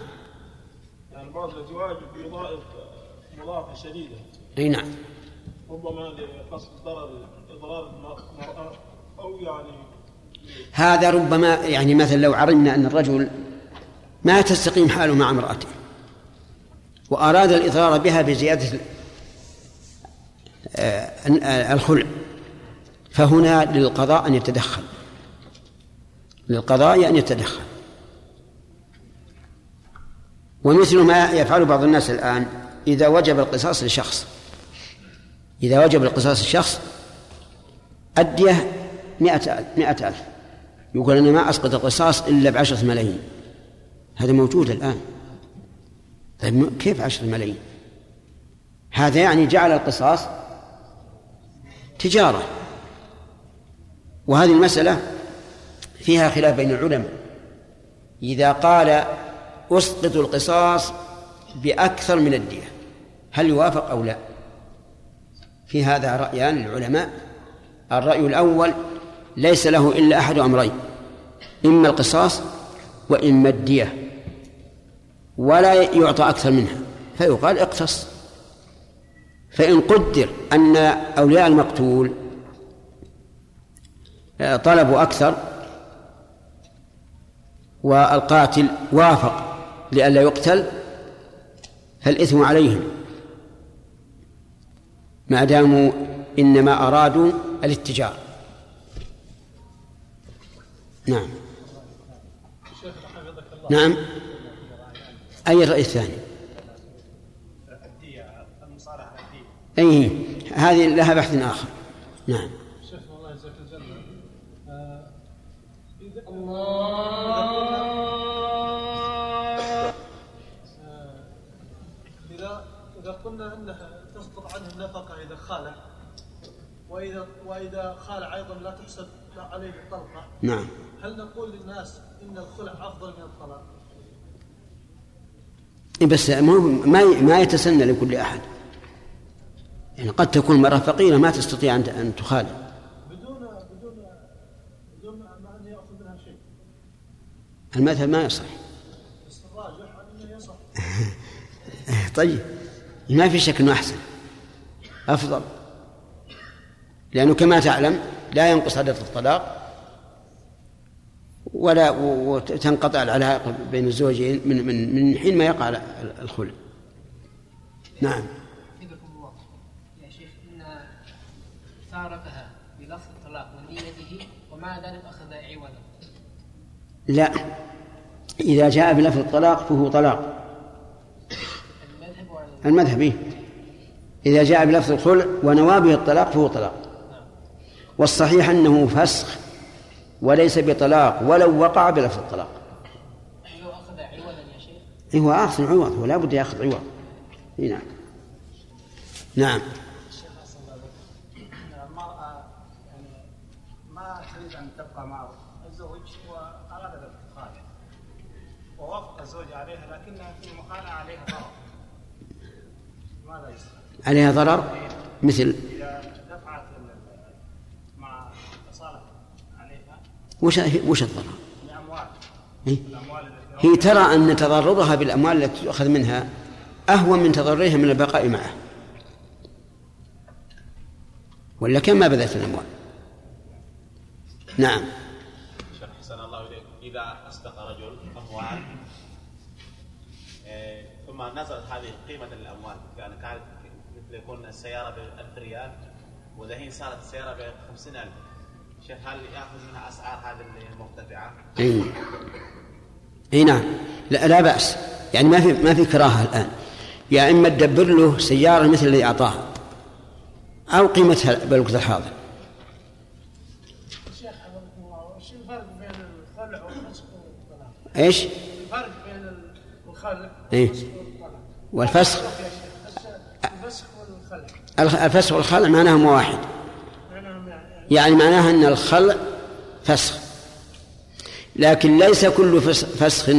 يعني بعض الأزواج بيضاعف مضاعفة شديدة. أي نعم. ربما لقصد ضرر إضرار المرأة أو يعني هذا ربما يعني مثلا لو عرفنا أن الرجل ما تستقيم حاله مع امرأته وأراد الإضرار بها بزيادة آه، الخلع فهنا للقضاء أن يتدخل. للقضاء أن يتدخل. ومثل ما يفعل بعض الناس الآن إذا وجب القصاص لشخص. إذا وجب القصاص لشخص أدية مئة مئة ألف. يقول أنا ما أسقط القصاص إلا بعشرة ملايين. هذا موجود الآن. طيب كيف عشرة ملايين؟ هذا يعني جعل القصاص تجارة. وهذه المسألة فيها خلاف بين العلماء. إذا قال أسقط القصاص بأكثر من الدية. هل يوافق أو لا؟ في هذا رأيان للعلماء الرأي الأول ليس له إلا أحد أمرين. إما القصاص وإما الدية. ولا يعطى أكثر منها. فيقال اقتص. فإن قدر أن أولياء المقتول طلبوا أكثر والقاتل وافق. لئلا يقتل؟ فالإثم عليهم؟ ما داموا إنما أرادوا الاتجار. نعم. نعم. أي الرأي الثاني؟ أي. هذه لها بحث آخر. نعم. شيخ الله. خالع وإذا وإذا خالع أيضا لا تحسب عليه الطلقة نعم. هل نقول للناس إن الخلع أفضل من الطلاق؟ إيه بس ما ما ما يتسنى لكل أحد. يعني قد تكون مرأة فقيرة ما تستطيع أن أن تخالف. بدون بدون بدون ما أن يأخذ منها شيء. المذهب ما يصح. بس الراجح أنه يصح. طيب. ما في شك أنه أحسن. أفضل. لأنه كما تعلم لا ينقص عدد الطلاق ولا وتنقطع العلاقة بين الزوجين من من من حين ما يقع الخلع. نعم. يا شيخ إن تاركها بلفظ الطلاق ونيته ومع ذلك أخذ عوضا. لا. إذا جاء بلفظ الطلاق فهو طلاق. المذهب المذهب إيه؟ إذا جاء بلفظ الخلع ونوى به الطلاق فهو طلاق. والصحيح أنه فسخ وليس بطلاق ولو وقع بلفظ الطلاق. إيه هو آخذ عوض ولا بد ياخذ عوض. إيه نعم. نعم المرأة يعني ما تريد أن تبقى مع الزوج وأرادت أن تخالع ووافق الزوج عليها لكنها في المخالعة عليها ضرر ماذا يصنع؟ عليها ضرر مثل وش وش الضرر؟ إيه؟ هي ترى أن تضررها بالأموال التي تؤخذ منها أهون من تضررها من البقاء معه. ولا كم ما بذلت الأموال؟ نعم. شيخ حسن الله إليك. إذا أصدق رجل أموال آه، ثم نزلت هذه قيمة الأموال مثل يكون السيارة ب 1000 ريال ودحين صارت السيارة ب 50000 شيخ هل يأخذ منها أسعار هذه المرتفعة؟ أي. إي نعم. لا, لا بأس. يعني ما في ما في كراهة الآن. يا إما تدبر له سيارة مثل الذي أعطاها أو قيمتها بالوقت الحاضر. شيخ الفرق بين الخلع والفسق والطلاق؟ إيش؟ الفرق بين الخلع إيه. والفسق والفسخ يا شيخ. الفسخ والخلع الخ- الفسخ والخلع معناهم واحد. يعني معناها أن الخلع فسخ. لكن ليس كل فس- فسخ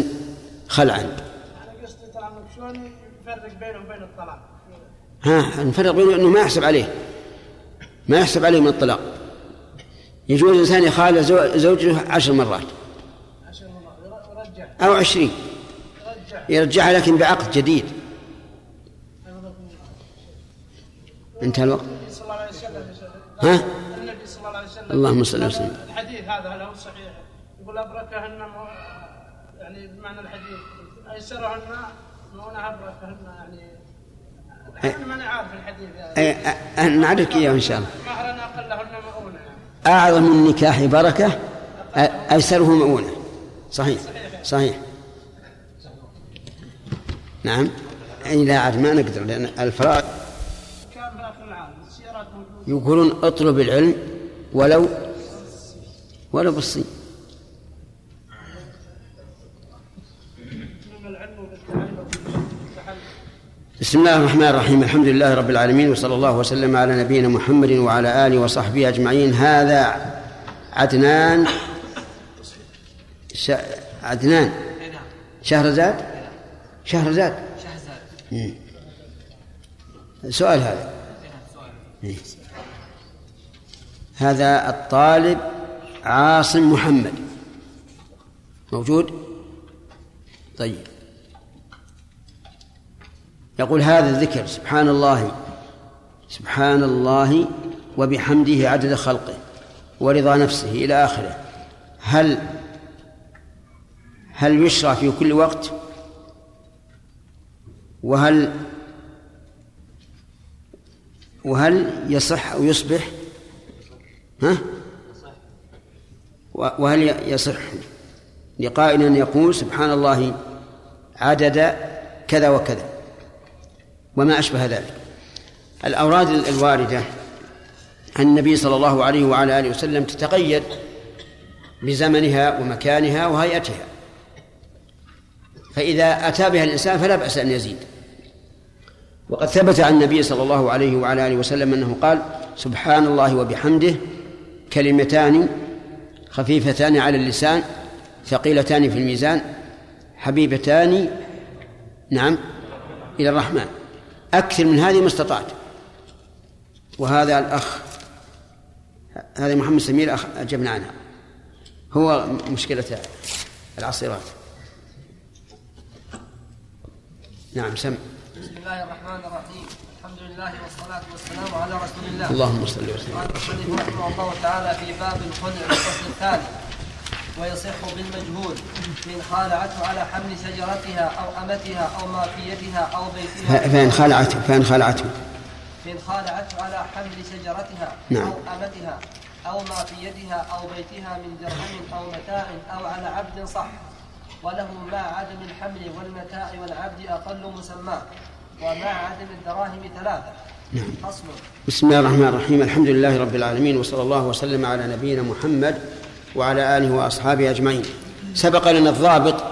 خلعا. ترى انك شلون يفرق بينه وبين الطلاق ها نفرق بينه أنه ما يحسب عليه. ما يحسب عليه من الطلاق. يجوز الإنسان يخالع زو- زوجته عشر مرات. أو عشرين. يرجع يرجعها لكن بعقد جديد. انتهى الوقت ها؟ النبي صلى الله عليه وسلم اللهم صل وسلم. الحديث هذا هل هو صحيح؟ يقول أبركهن يعني بمعنى الحديث. أيسرهن مؤونة أبركهن يعني أنا ماني عارف الحديث أ- نعرفك إياه إن شاء الله. مهرا أقلهن مؤونة يعني. أعظم النكاح بركة أ- أيسره مؤونة. صحيح. صحيح. نعم. أي لا عاد ما نقدر لأن الفرائض كان في اخر العام السيارات موجوده يقولون اطلب العلم ولو ولو بالصين. بسم الله الرحمن الرحيم. الحمد لله رب العالمين وصلى الله وسلم على نبينا محمد وعلى آله وصحبه أجمعين. هذا عدنان ش... عدنان. شهرزاد؟ شهرزاد. سؤال هذا. إيه. هذا الطالب عاصم محمد. موجود؟ طيب. يقول هذا الذكر سبحان الله سبحان الله وبحمده عدد خلقه ورضا نفسه إلى آخره. هل هل يشرع في كل وقت؟ وهل وهل يصح أو يصبح ها؟ وهل يصح لقائل أن يقول سبحان الله عدد كذا وكذا؟ وما أشبه ذلك. الأوراد الواردة عن النبي صلى الله عليه وعلى آله وسلم تتقيد بزمنها ومكانها وهيئتها. فإذا أتى بها الإنسان فلا بأس أن يزيد. وقد ثبت عن النبي صلى الله عليه وعلى آله وسلم أنه قال سبحان الله وبحمده كلمتان خفيفتان على اللسان ثقيلتان في الميزان حبيبتان نعم إلى الرحمن. أكثر من هذه ما استطعت. وهذا الأخ هذا محمد سمير أخ أجبنا عنها. هو مشكلة العصيرات. نعم سم. بسم الله الرحمن الرحيم. الحمد لله والصلاة والسلام على رسول الله. اللهم صل وسلم. قال المصنف رحمه الله تعالى في باب الخلع الفصل الثاني ويصح بالمجهول إن خالعته على حمل شجرتها أو أمتها أو مافيتها أو بيتها. فإن خلعته فإن خلعته إن خالعته على حمل شجرتها نعم. أو أمتها أو ما في يدها أو بيتها من درهم أو متاع أو على عبد صح. وله مع عدم الحمل والمتاع والعبد أقل مسماه ومع عدم الدراهم ثلاثة. نعم. بسم الله الرحمن الرحيم. الحمد لله رب العالمين وصلى الله وسلم على نبينا محمد وعلى آله وأصحابه أجمعين. سبق لنا الضابط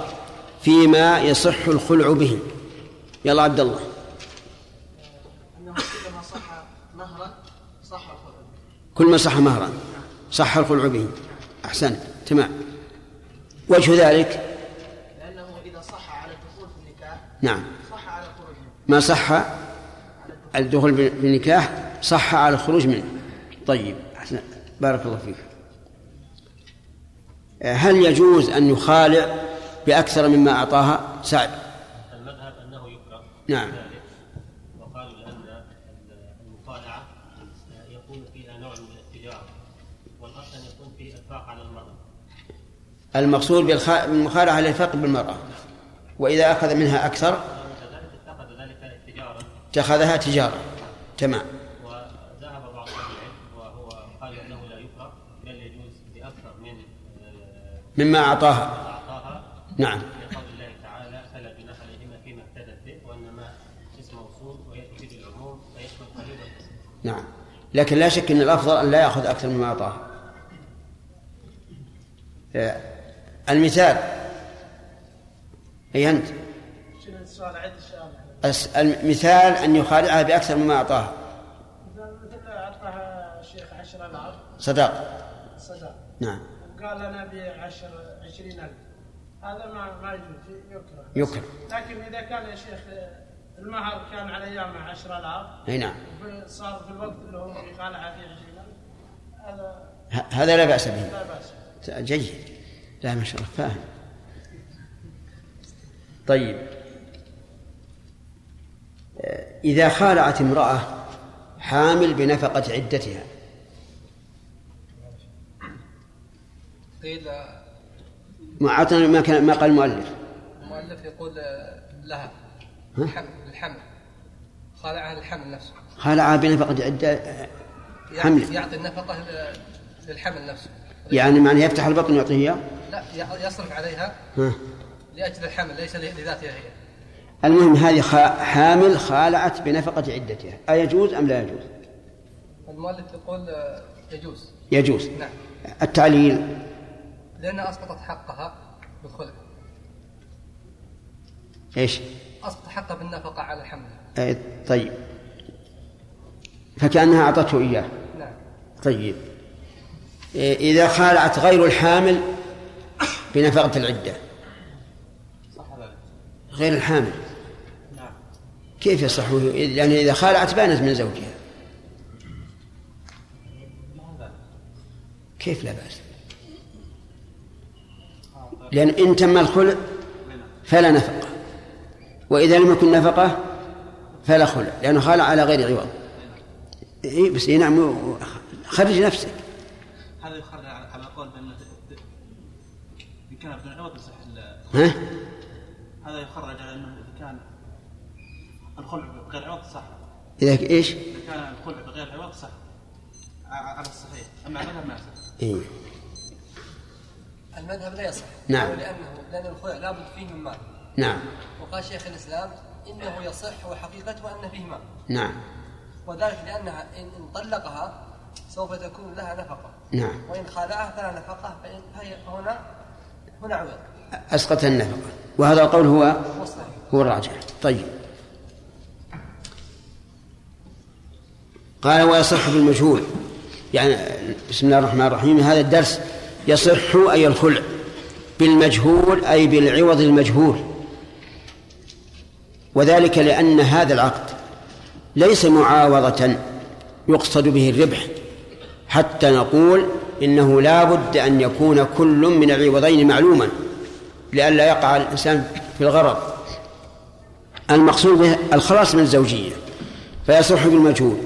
فيما يصح الخلع به. يلا عبد الله. أنه كلما صح مهرا صح الخلع كل ما صح مهرا صح الخلع به. أحسنت تمام. وجه ذلك؟ لأنه إذا صح على الدخول في النكاح نعم صح على الخروج منه ما صح الدخول بالنكاح صح على الخروج منه. طيب أحسن. بارك الله فيك. هل يجوز أن يخالع بأكثر مما أعطاها؟ سعد. المذهب أنه يكره نعم. وقالوا لأن المخالعة يكون فيها نوع من التجارة والأصل أن يكون فيه إنفاق على المرأة. المقصود بالمخالعة الإنفاق بالمرأة وإذا أخذ منها أكثر كذلك اتخذ ذلك تجاره اتخذها تجارة. تمام. وذهب بعض أهل العلم وهو قال إنه لا يكره بل يجوز بأكثر من آه، مما أعطاها. أعطاها. نعم. لقول الله تعالى فلا جناح عليهما فيما افتدت به وإنما اسم موصول به العموم فيشمل قريبا نعم. لكن لا شك أن الأفضل أن لا يأخذ أكثر مما أعطاها. آه، المثال. أي أنت؟ شنو السؤال؟ الس- المثال أن يخالعها بأكثر مما أعطاها. مثل الشيخ 10000 صداق صدق. نعم. وقال أنا ابي 10 20000 هذا ما ما يجوز يكره. يكره. لكن إذا كان يا شيخ المهر كان على أيامه 10000 أي نعم. صار في الوقت اللي هو يخالع فيه 20000 هذا ه- هذا لا بأس به. لا بأس جيد. لا ما شاء الله فاهم. طيب. إذا خالعت امرأة حامل بنفقة عدتها. قيل ما أعطنا ما كان ما قال المؤلف. المؤلف يقول لها ها؟ الحمل الحمل. خالعها الحمل نفسه. خالعها بنفقة عدة حمل. يعطي النفقة للحمل نفسه. يعني معنى يفتح البطن ويعطيه لا يصرف عليها ها. لأجل الحمل ليس لذاتها هي. المهم هذه حامل خالعت بنفقة عدتها. أيجوز أم لا يجوز؟ المؤلف يقول آه، يجوز. يجوز. نعم. التعليل؟ لأنها أسقطت حقها بالخلع إيش؟ أسقط حقها بالنفقة على الحمل. آه، طيب. فكأنها أعطته إياه. نعم. طيب. إيه، إذا خالعت غير الحامل بنفقة العدة. غير الحامل. كيف يصح لأن إذا خالعت بانت من زوجها. كيف لا بأس؟ لأن إن تم الخلع فلا نفقة. وإذا لم يكن نفقة فلا خلع لأنه خلع على غير عوض. اي بس إي نعم خرج نفسك. هذا يخرج على قول بأن كان بدون عوض يصح ها؟ بغير عوض صح. إذا إيش؟ إذا كان الخلع بغير عوض صح. على الصحيح. أما المذهب ما يصح. إيه. المذهب لا يصح. نعم. لأنه لأن الخلع لابد فيه من مال. نعم. وقال شيخ الإسلام إنه يصح وحقيقته أن فيه مال. نعم. وذلك لأنها إن طلقها سوف تكون لها نفقة. نعم. وإن خالعها فلا نفقة فإن فهي هنا هنا عوض. أسقط النفقة. وهذا القول هو هو الراجح. طيب. قال ويصح بالمجهول يعني بسم الله الرحمن الرحيم. هذا الدرس يصح أي الخلع؟ بالمجهول أي بالعوض المجهول. وذلك لأن هذا العقد ليس معاوضة يقصد به الربح حتى نقول إنه لا بد أن يكون كل من العوضين معلوما لئلا يقع الإنسان في الغرض. المقصود به الخلاص من الزوجية فيصح بالمجهول.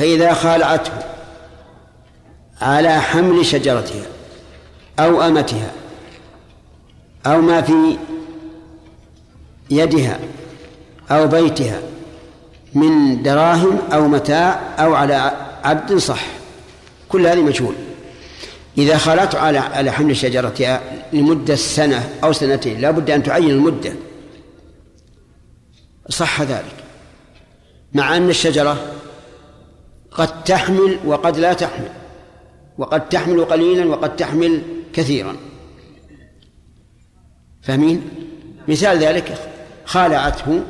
فإذا خالعته على حمل شجرتها أو أمتها أو ما في يدها أو بيتها من دراهم أو متاع أو على عبد صح كل هذه مجهول. إذا خالته على على حمل شجرتها لمدة سنة أو سنتين لا بد أن تعين المدة. صح ذلك. مع أن الشجرة قد تحمل وقد لا تحمل وقد تحمل قليلا وقد تحمل كثيرا. فاهمين؟ مثال ذلك خالعته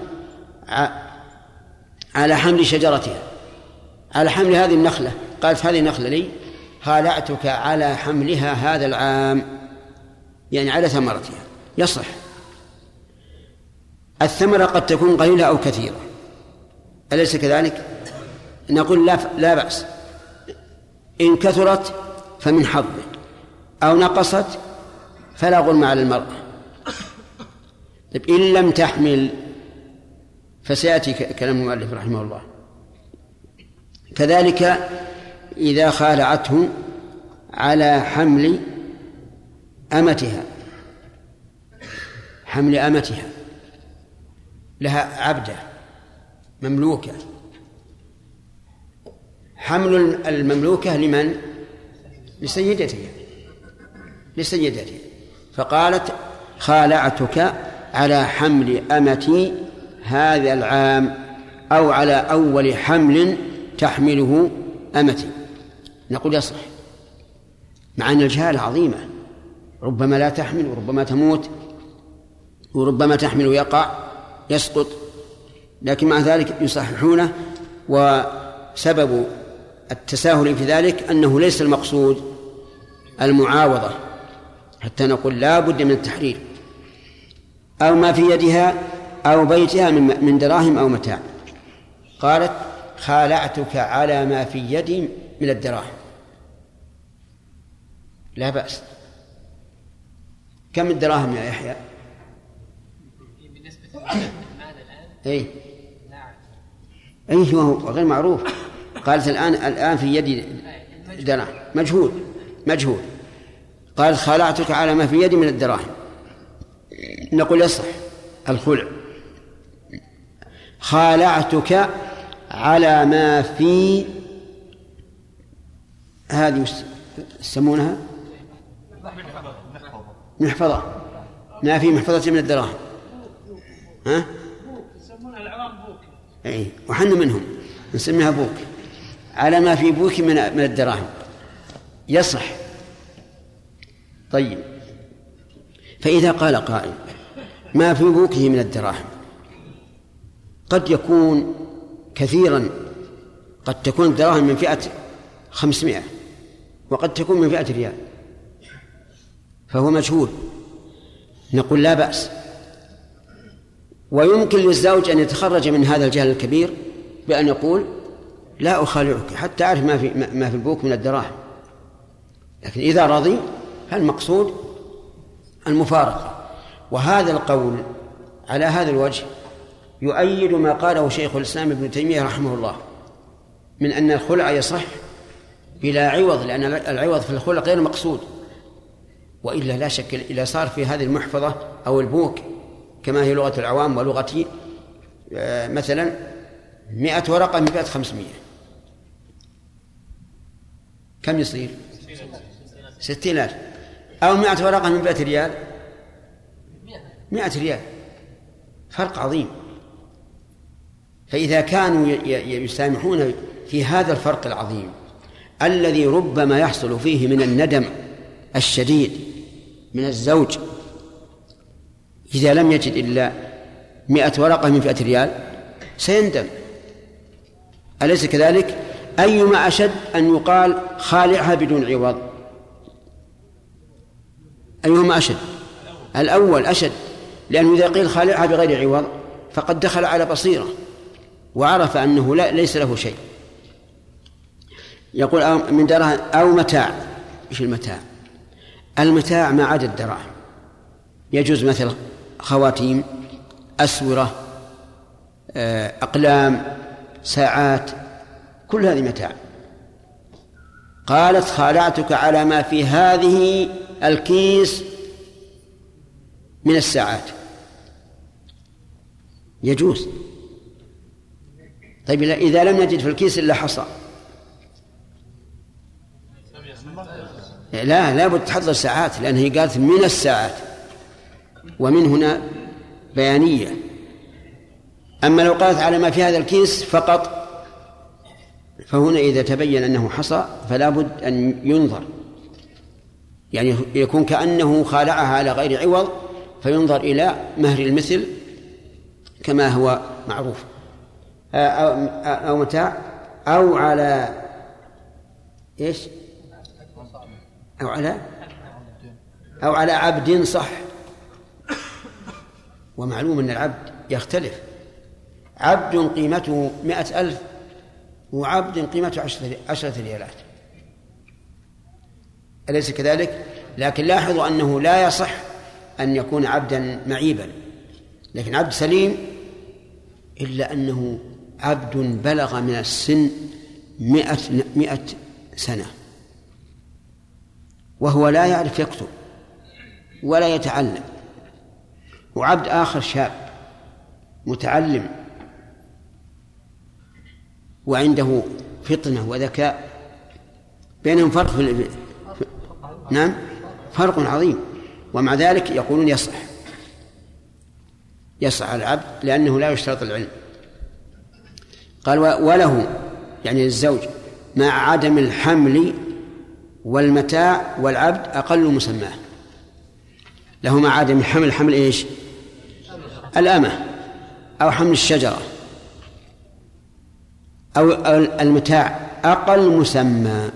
على حمل شجرتها. على حمل هذه النخلة. قالت هذه النخلة لي خالعتك على حملها هذا العام. يعني على ثمرتها. يصح. الثمرة قد تكون قليلة أو كثيرة. أليس كذلك؟ نقول لا لا بأس. إن كثرت فمن حظه أو نقصت فلا غرم على المرأة. طيب إن لم تحمل فسيأتي كلام المؤلف رحمه الله. كذلك إذا خالعته على حمل أمتها. حمل أمتها. لها عبدة مملوكة. حمل المملوكة لمن؟ لسيدتها لسيدتها فقالت خالعتك على حمل أمتي هذا العام أو على أول حمل تحمله أمتي. نقول يصح مع أن الجهالة عظيمة ربما لا تحمل وربما تموت وربما تحمل ويقع يسقط لكن مع ذلك يصححونه وسبب التساهل في ذلك أنه ليس المقصود المعاوضة. حتى نقول لا بد من التحرير. أو ما في يدها أو بيتها من من دراهم أو متاع. قالت خالعتك على ما في يدي من الدراهم. لا بأس. كم الدراهم يا يحيى؟ بالنسبة للمال الآن؟ أعرف اي هو غير معروف. قالت الان الآن في يدي دراهم. مجهول. مجهول. قالت خلعتك على ما في يدي من الدراهم. نقول يصح الخلع. خالعتك على ما في هذه يسمونها؟ محفظة. ما في محفظة من الدراهم. ها؟ يسمونها العوام بوك. اي وحنا منهم. نسميها بوك. على ما في بوك من من الدراهم. يصح. طيب. فإذا قال قائل ما في بوكه من الدراهم. قد يكون كثيرا قد تكون الدراهم من فئة خمسمائة وقد تكون من فئة ريال. فهو مجهول. نقول لا بأس. ويمكن للزوج أن يتخرج من هذا الجهل الكبير بأن يقول لا أخالعك حتى أعرف ما في ما في البوك من الدراهم. لكن إذا رضي فالمقصود المفارقة. وهذا القول على هذا الوجه يؤيد ما قاله شيخ الإسلام ابن تيمية رحمه الله من أن الخلع يصح بلا عوض لأن العوض في الخلع غير مقصود. وإلا لا شك إذا صار في هذه المحفظة أو البوك كما هي لغة العوام ولغتي آه، مثلا مئة ورقة من فئة خمسمية كم يصير؟ ستين ألف. أو مئة ورقة من مئة ريال. مئة ريال. فرق عظيم. فإذا كانوا يسامحون في هذا الفرق العظيم الذي ربما يحصل فيه من الندم الشديد من الزوج إذا لم يجد إلا مئة ورقة من فئة ريال سيندم. أليس كذلك؟ أيما أشد أن يقال خالعها بدون عوض؟ أيهما أشد؟ الأول أشد لأنه إذا قيل خالعها بغير عوض فقد دخل على بصيرة وعرف أنه لا ليس له شيء. يقول أو من دراهم أو متاع. إيش المتاع؟ المتاع ما عدا الدراهم. يجوز مثل خواتيم أسورة آه، أقلام ساعات كل هذه متاع. قالت خالعتك على ما في هذه الكيس من الساعات. يجوز. طيب إذا لم نجد في الكيس إلا حصى. لا لابد تحضر ساعات لأن هي قالت من الساعات. ومن هنا بيانية. أما لو قالت على ما في هذا الكيس فقط فهنا إذا تبين أنه حصى فلا بد أن ينظر. يعني يكون كأنه خالعها على غير عوض فينظر إلى مهر المثل كما هو معروف. أو, متاع أو على إيش؟ أو على؟ أو على عبد صح. ومعلوم أن العبد يختلف. عبد قيمته مئة ألف. وعبد قيمته عشرة, عشرة ريالات. أليس كذلك؟ لكن لاحظوا أنه لا يصح أن يكون عبدا معيبا. لكن عبد سليم إلا أنه عبد بلغ من السن مئة, مئة سنة. وهو لا يعرف يكتب ولا يتعلم. وعبد آخر شاب متعلم وعنده فطنة وذكاء. بينهم فرق في نعم فرق عظيم. ومع ذلك يقولون يصح. يصح العبد لأنه لا يشترط العلم. قال وله يعني للزوج مع عدم الحمل والمتاع والعبد أقل مسماه. له مع عدم الحمل حمل إيش؟ الأمة أو حمل الشجرة. أو المتاع أقل مسمى.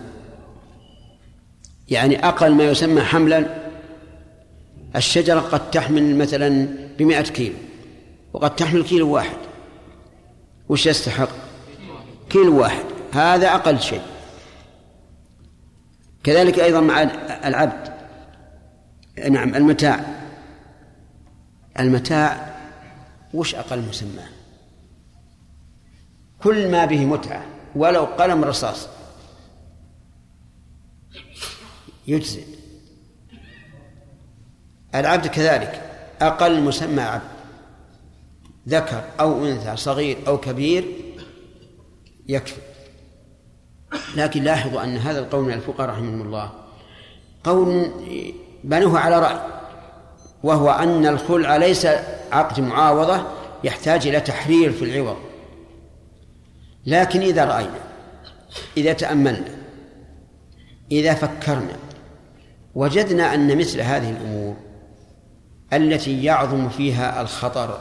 يعني أقل ما يسمى حملا الشجرة قد تحمل مثلا بمئة كيلو وقد تحمل كيلو واحد. وش يستحق؟ كيلو واحد. هذا أقل شيء. كذلك أيضا مع العبد. نعم المتاع. المتاع وش أقل مسمى؟ كل ما به متعة ولو قلم رصاص. يجزئ. العبد كذلك أقل مسمى عبد. ذكر أو أنثى صغير أو كبير يكفي. لكن لاحظوا أن هذا القول من الفقهاء رحمهم الله. قول بنوه على رأي وهو أن الخلع ليس عقد معاوضة يحتاج إلى تحرير في العوض. لكن إذا رأينا إذا تأملنا إذا فكرنا وجدنا أن مثل هذه الأمور التي يعظم فيها الخطر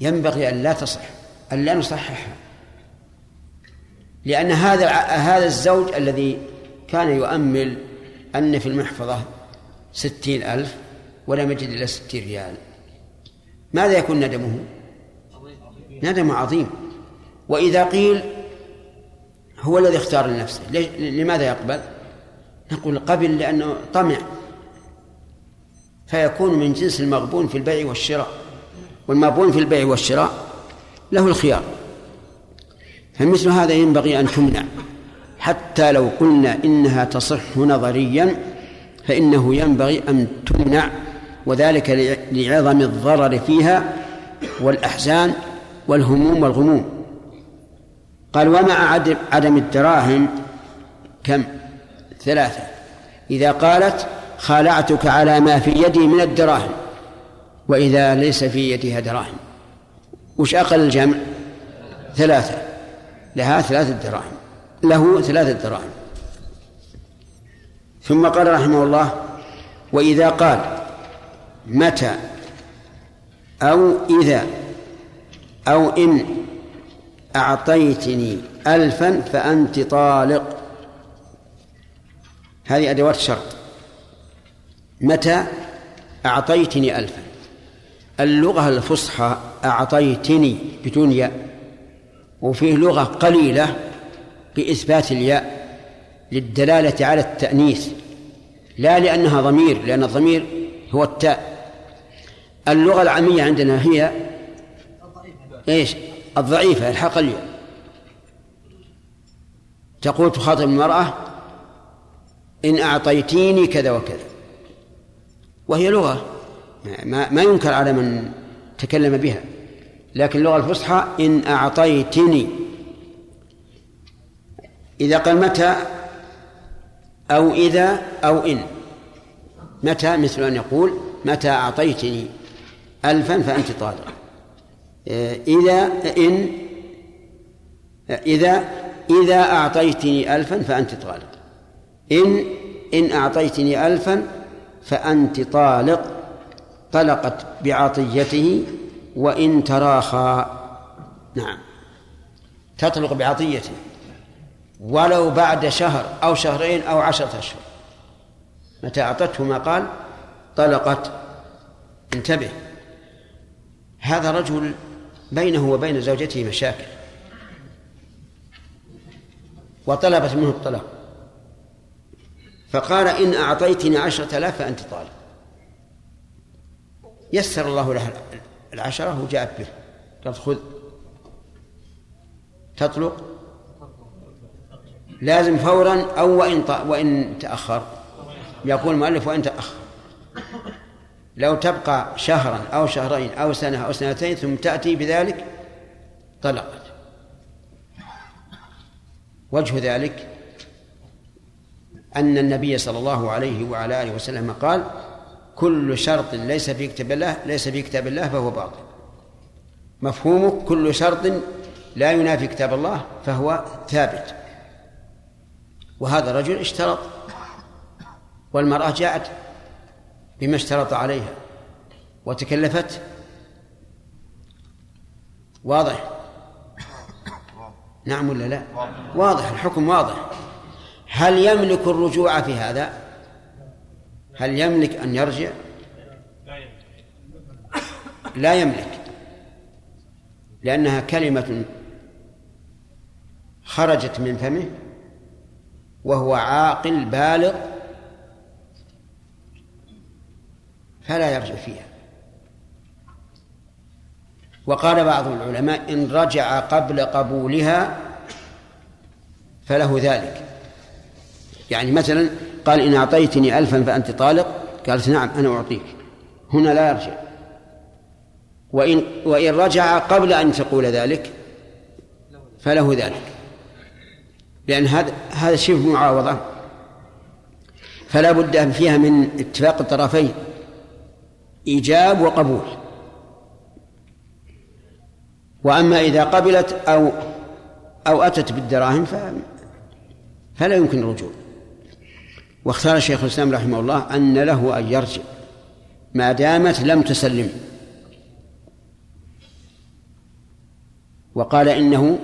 ينبغي أن لا تصح أن لا نصححها. لأن هذا هذا الزوج الذي كان يؤمل أن في المحفظة ستين ألف ولم يجد إلا ستين ريال ماذا يكون ندمه؟ ندم عظيم. وإذا قيل هو الذي اختار لنفسه لماذا يقبل؟ نقول قبل لأنه طمع. فيكون من جنس المغبون في البيع والشراء. والمغبون في البيع والشراء له الخيار. فمثل هذا ينبغي أن تمنع. حتى لو قلنا إنها تصح نظريا فإنه ينبغي أن تمنع وذلك لعظم الضرر فيها والأحزان والهموم والغموم. قال ومع عدم الدراهم كم؟ ثلاثة. إذا قالت خالعتك على ما في يدي من الدراهم وإذا ليس في يدها دراهم. وش أقل الجمع؟ ثلاثة. لها ثلاثة دراهم. له ثلاثة دراهم. ثم قال رحمه الله وإذا قال متى؟ أو إذا؟ أو إن؟ أعطيتني ألفا فأنت طالق. هذه أدوات شرط متى؟ أعطيتني ألفا. اللغة الفصحى أعطيتني بدون ياء وفيه لغة قليلة بإثبات الياء للدلالة على التأنيث لا لأنها ضمير لأن الضمير هو التاء. اللغة العامية عندنا هي إيش؟ الضعيفة الحق الياء تقول تخاطب المرأة إن أعطيتيني كذا وكذا. وهي لغة ما, ما ينكر على من تكلم بها. لكن اللغة الفصحى إن أعطيتني. إذا قال متى؟ أو إذا أو إن. متى؟ مثل أن يقول متى أعطيتني ألفا فأنت طالق. إذا إن إذا إذا أعطيتني ألفا فأنت طالق. إن إن أعطيتني ألفا فأنت طالق طلقت بعطيته وإن تراخى. نعم. تطلق بعطيته. ولو بعد شهر أو شهرين أو عشرة أشهر. متى أعطته ما قال؟ طلقت. انتبه. هذا رجل بينه وبين زوجته مشاكل. وطلبت منه الطلاق. فقال إن أعطيتني عشرة آلاف فأنت طالب. يسر الله له العشرة وجاءت به. قال خذ. تطلق. لازم فورا أو وإن وإن تأخر. يقول المؤلف وإن تأخر. لو تبقى شهرا أو شهرين أو سنة أو سنتين ثم تأتي بذلك طلقت وجه ذلك أن النبي صلى الله عليه وعلى آله وسلم قال كل شرط ليس في كتاب الله ليس في كتاب الله فهو باطل. مفهومه كل شرط لا ينافي كتاب الله فهو ثابت. وهذا الرجل اشترط. والمرأة جاءت بما اشترط عليها وتكلفت. واضح؟ نعم ولا لا؟ واضح الحكم واضح. هل يملك الرجوع في هذا؟ هل يملك أن يرجع؟ لا يملك لأنها كلمة خرجت من فمه وهو عاقل بالغ فلا يرجع فيها. وقال بعض العلماء إن رجع قبل قبولها فله ذلك. يعني مثلا قال إن أعطيتني ألفا فأنت طالق قالت نعم أنا أعطيك. هنا لا يرجع. وإن وإن رجع قبل أن تقول ذلك فله ذلك. لأن هذا هذا شبه معاوضة. فلا بد فيها من اتفاق الطرفين. إيجاب وقبول. وأما إذا قبلت أو أو أتت بالدراهم فلا يمكن الرجوع. واختار شيخ الإسلام رحمه الله أن له أن يرجع. ما دامت لم تسلم. وقال إنه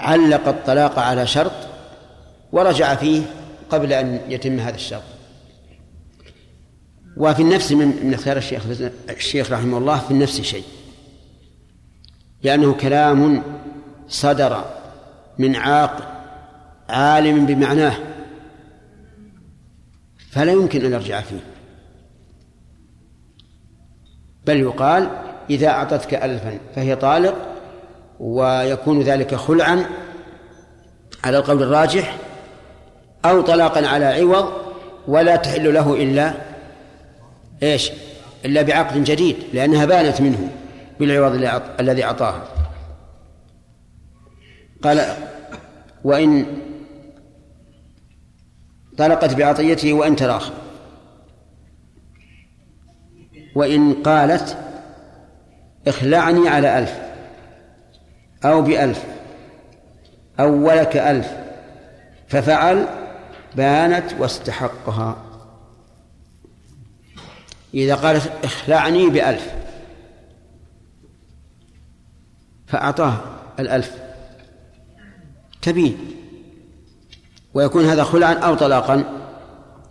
علق الطلاق على شرط ورجع فيه قبل أن يتم هذا الشرط. وفي النفس من من اختيار الشيخ الشيخ رحمه الله في النفس شيء. لأنه كلام صدر من عاقل عالم بمعناه. فلا يمكن أن يرجع فيه. بل يقال إذا أعطتك ألفا فهي طالق ويكون ذلك خلعا على القول الراجح أو طلاقا على عوض ولا تحل له إلا إيش؟ إلا بعقد جديد لأنها بانت منه بالعوض الذي أعطاها. قال وإن طلقت بعطيته وإن تراخى وإن قالت اخلعني على ألف أو بألف أو ولك ألف. ففعل بانت واستحقها. إذا قالت اخلعني بألف فأعطاه الألف. تبين. ويكون هذا خلعا أو طلاقا؟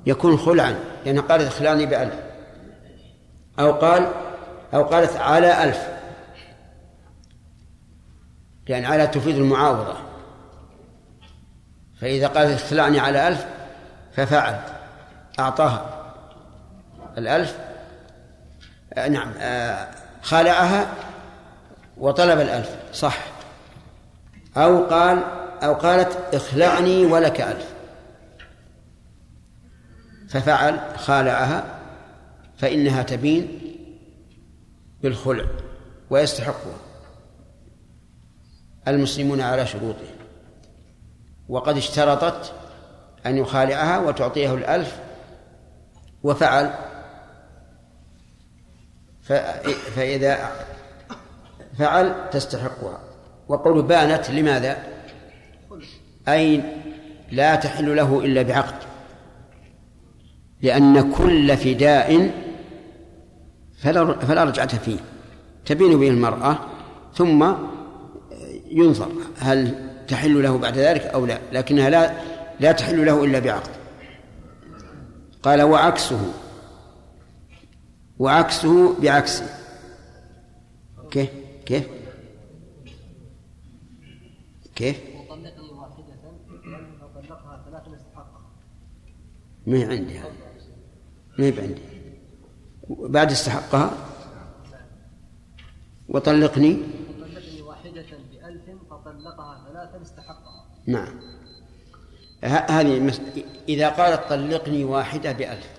يكون خلعا لأنها قالت اخلعني بألف. أو قال أو قالت على ألف. لأن على تفيد المعاوضة. فإذا قالت اخلعني على ألف ففعل أعطاها الألف. نعم آه خالعها وطلب الألف صح. أو قال أو قالت اخلعني ولك ألف. ففعل خالعها فإنها تبين بالخلع ويستحقها. المسلمون على شروطهم. وقد اشترطت أن يخالعها وتعطيه الألف وفعل فإذا فعل تستحقها. وقول بانت لماذا؟ أي لا تحل له إلا بعقد. لأن كل فداء فلا فلا رجعة فيه. تبين به المرأة ثم ينظر هل تحل له بعد ذلك أو لا لكنها لا لا تحل له إلا بعقد. قال وعكسه. وعكسه بعكسه. كيف؟ كيف؟ كيف؟ ما هي عندي هذه. ما هي عندي بعد استحقها؟ وطلقني؟ وطلقني واحدة بألف فطلقها ثلاثا استحقها نعم هذه إذا قالت طلقني واحدة بألف.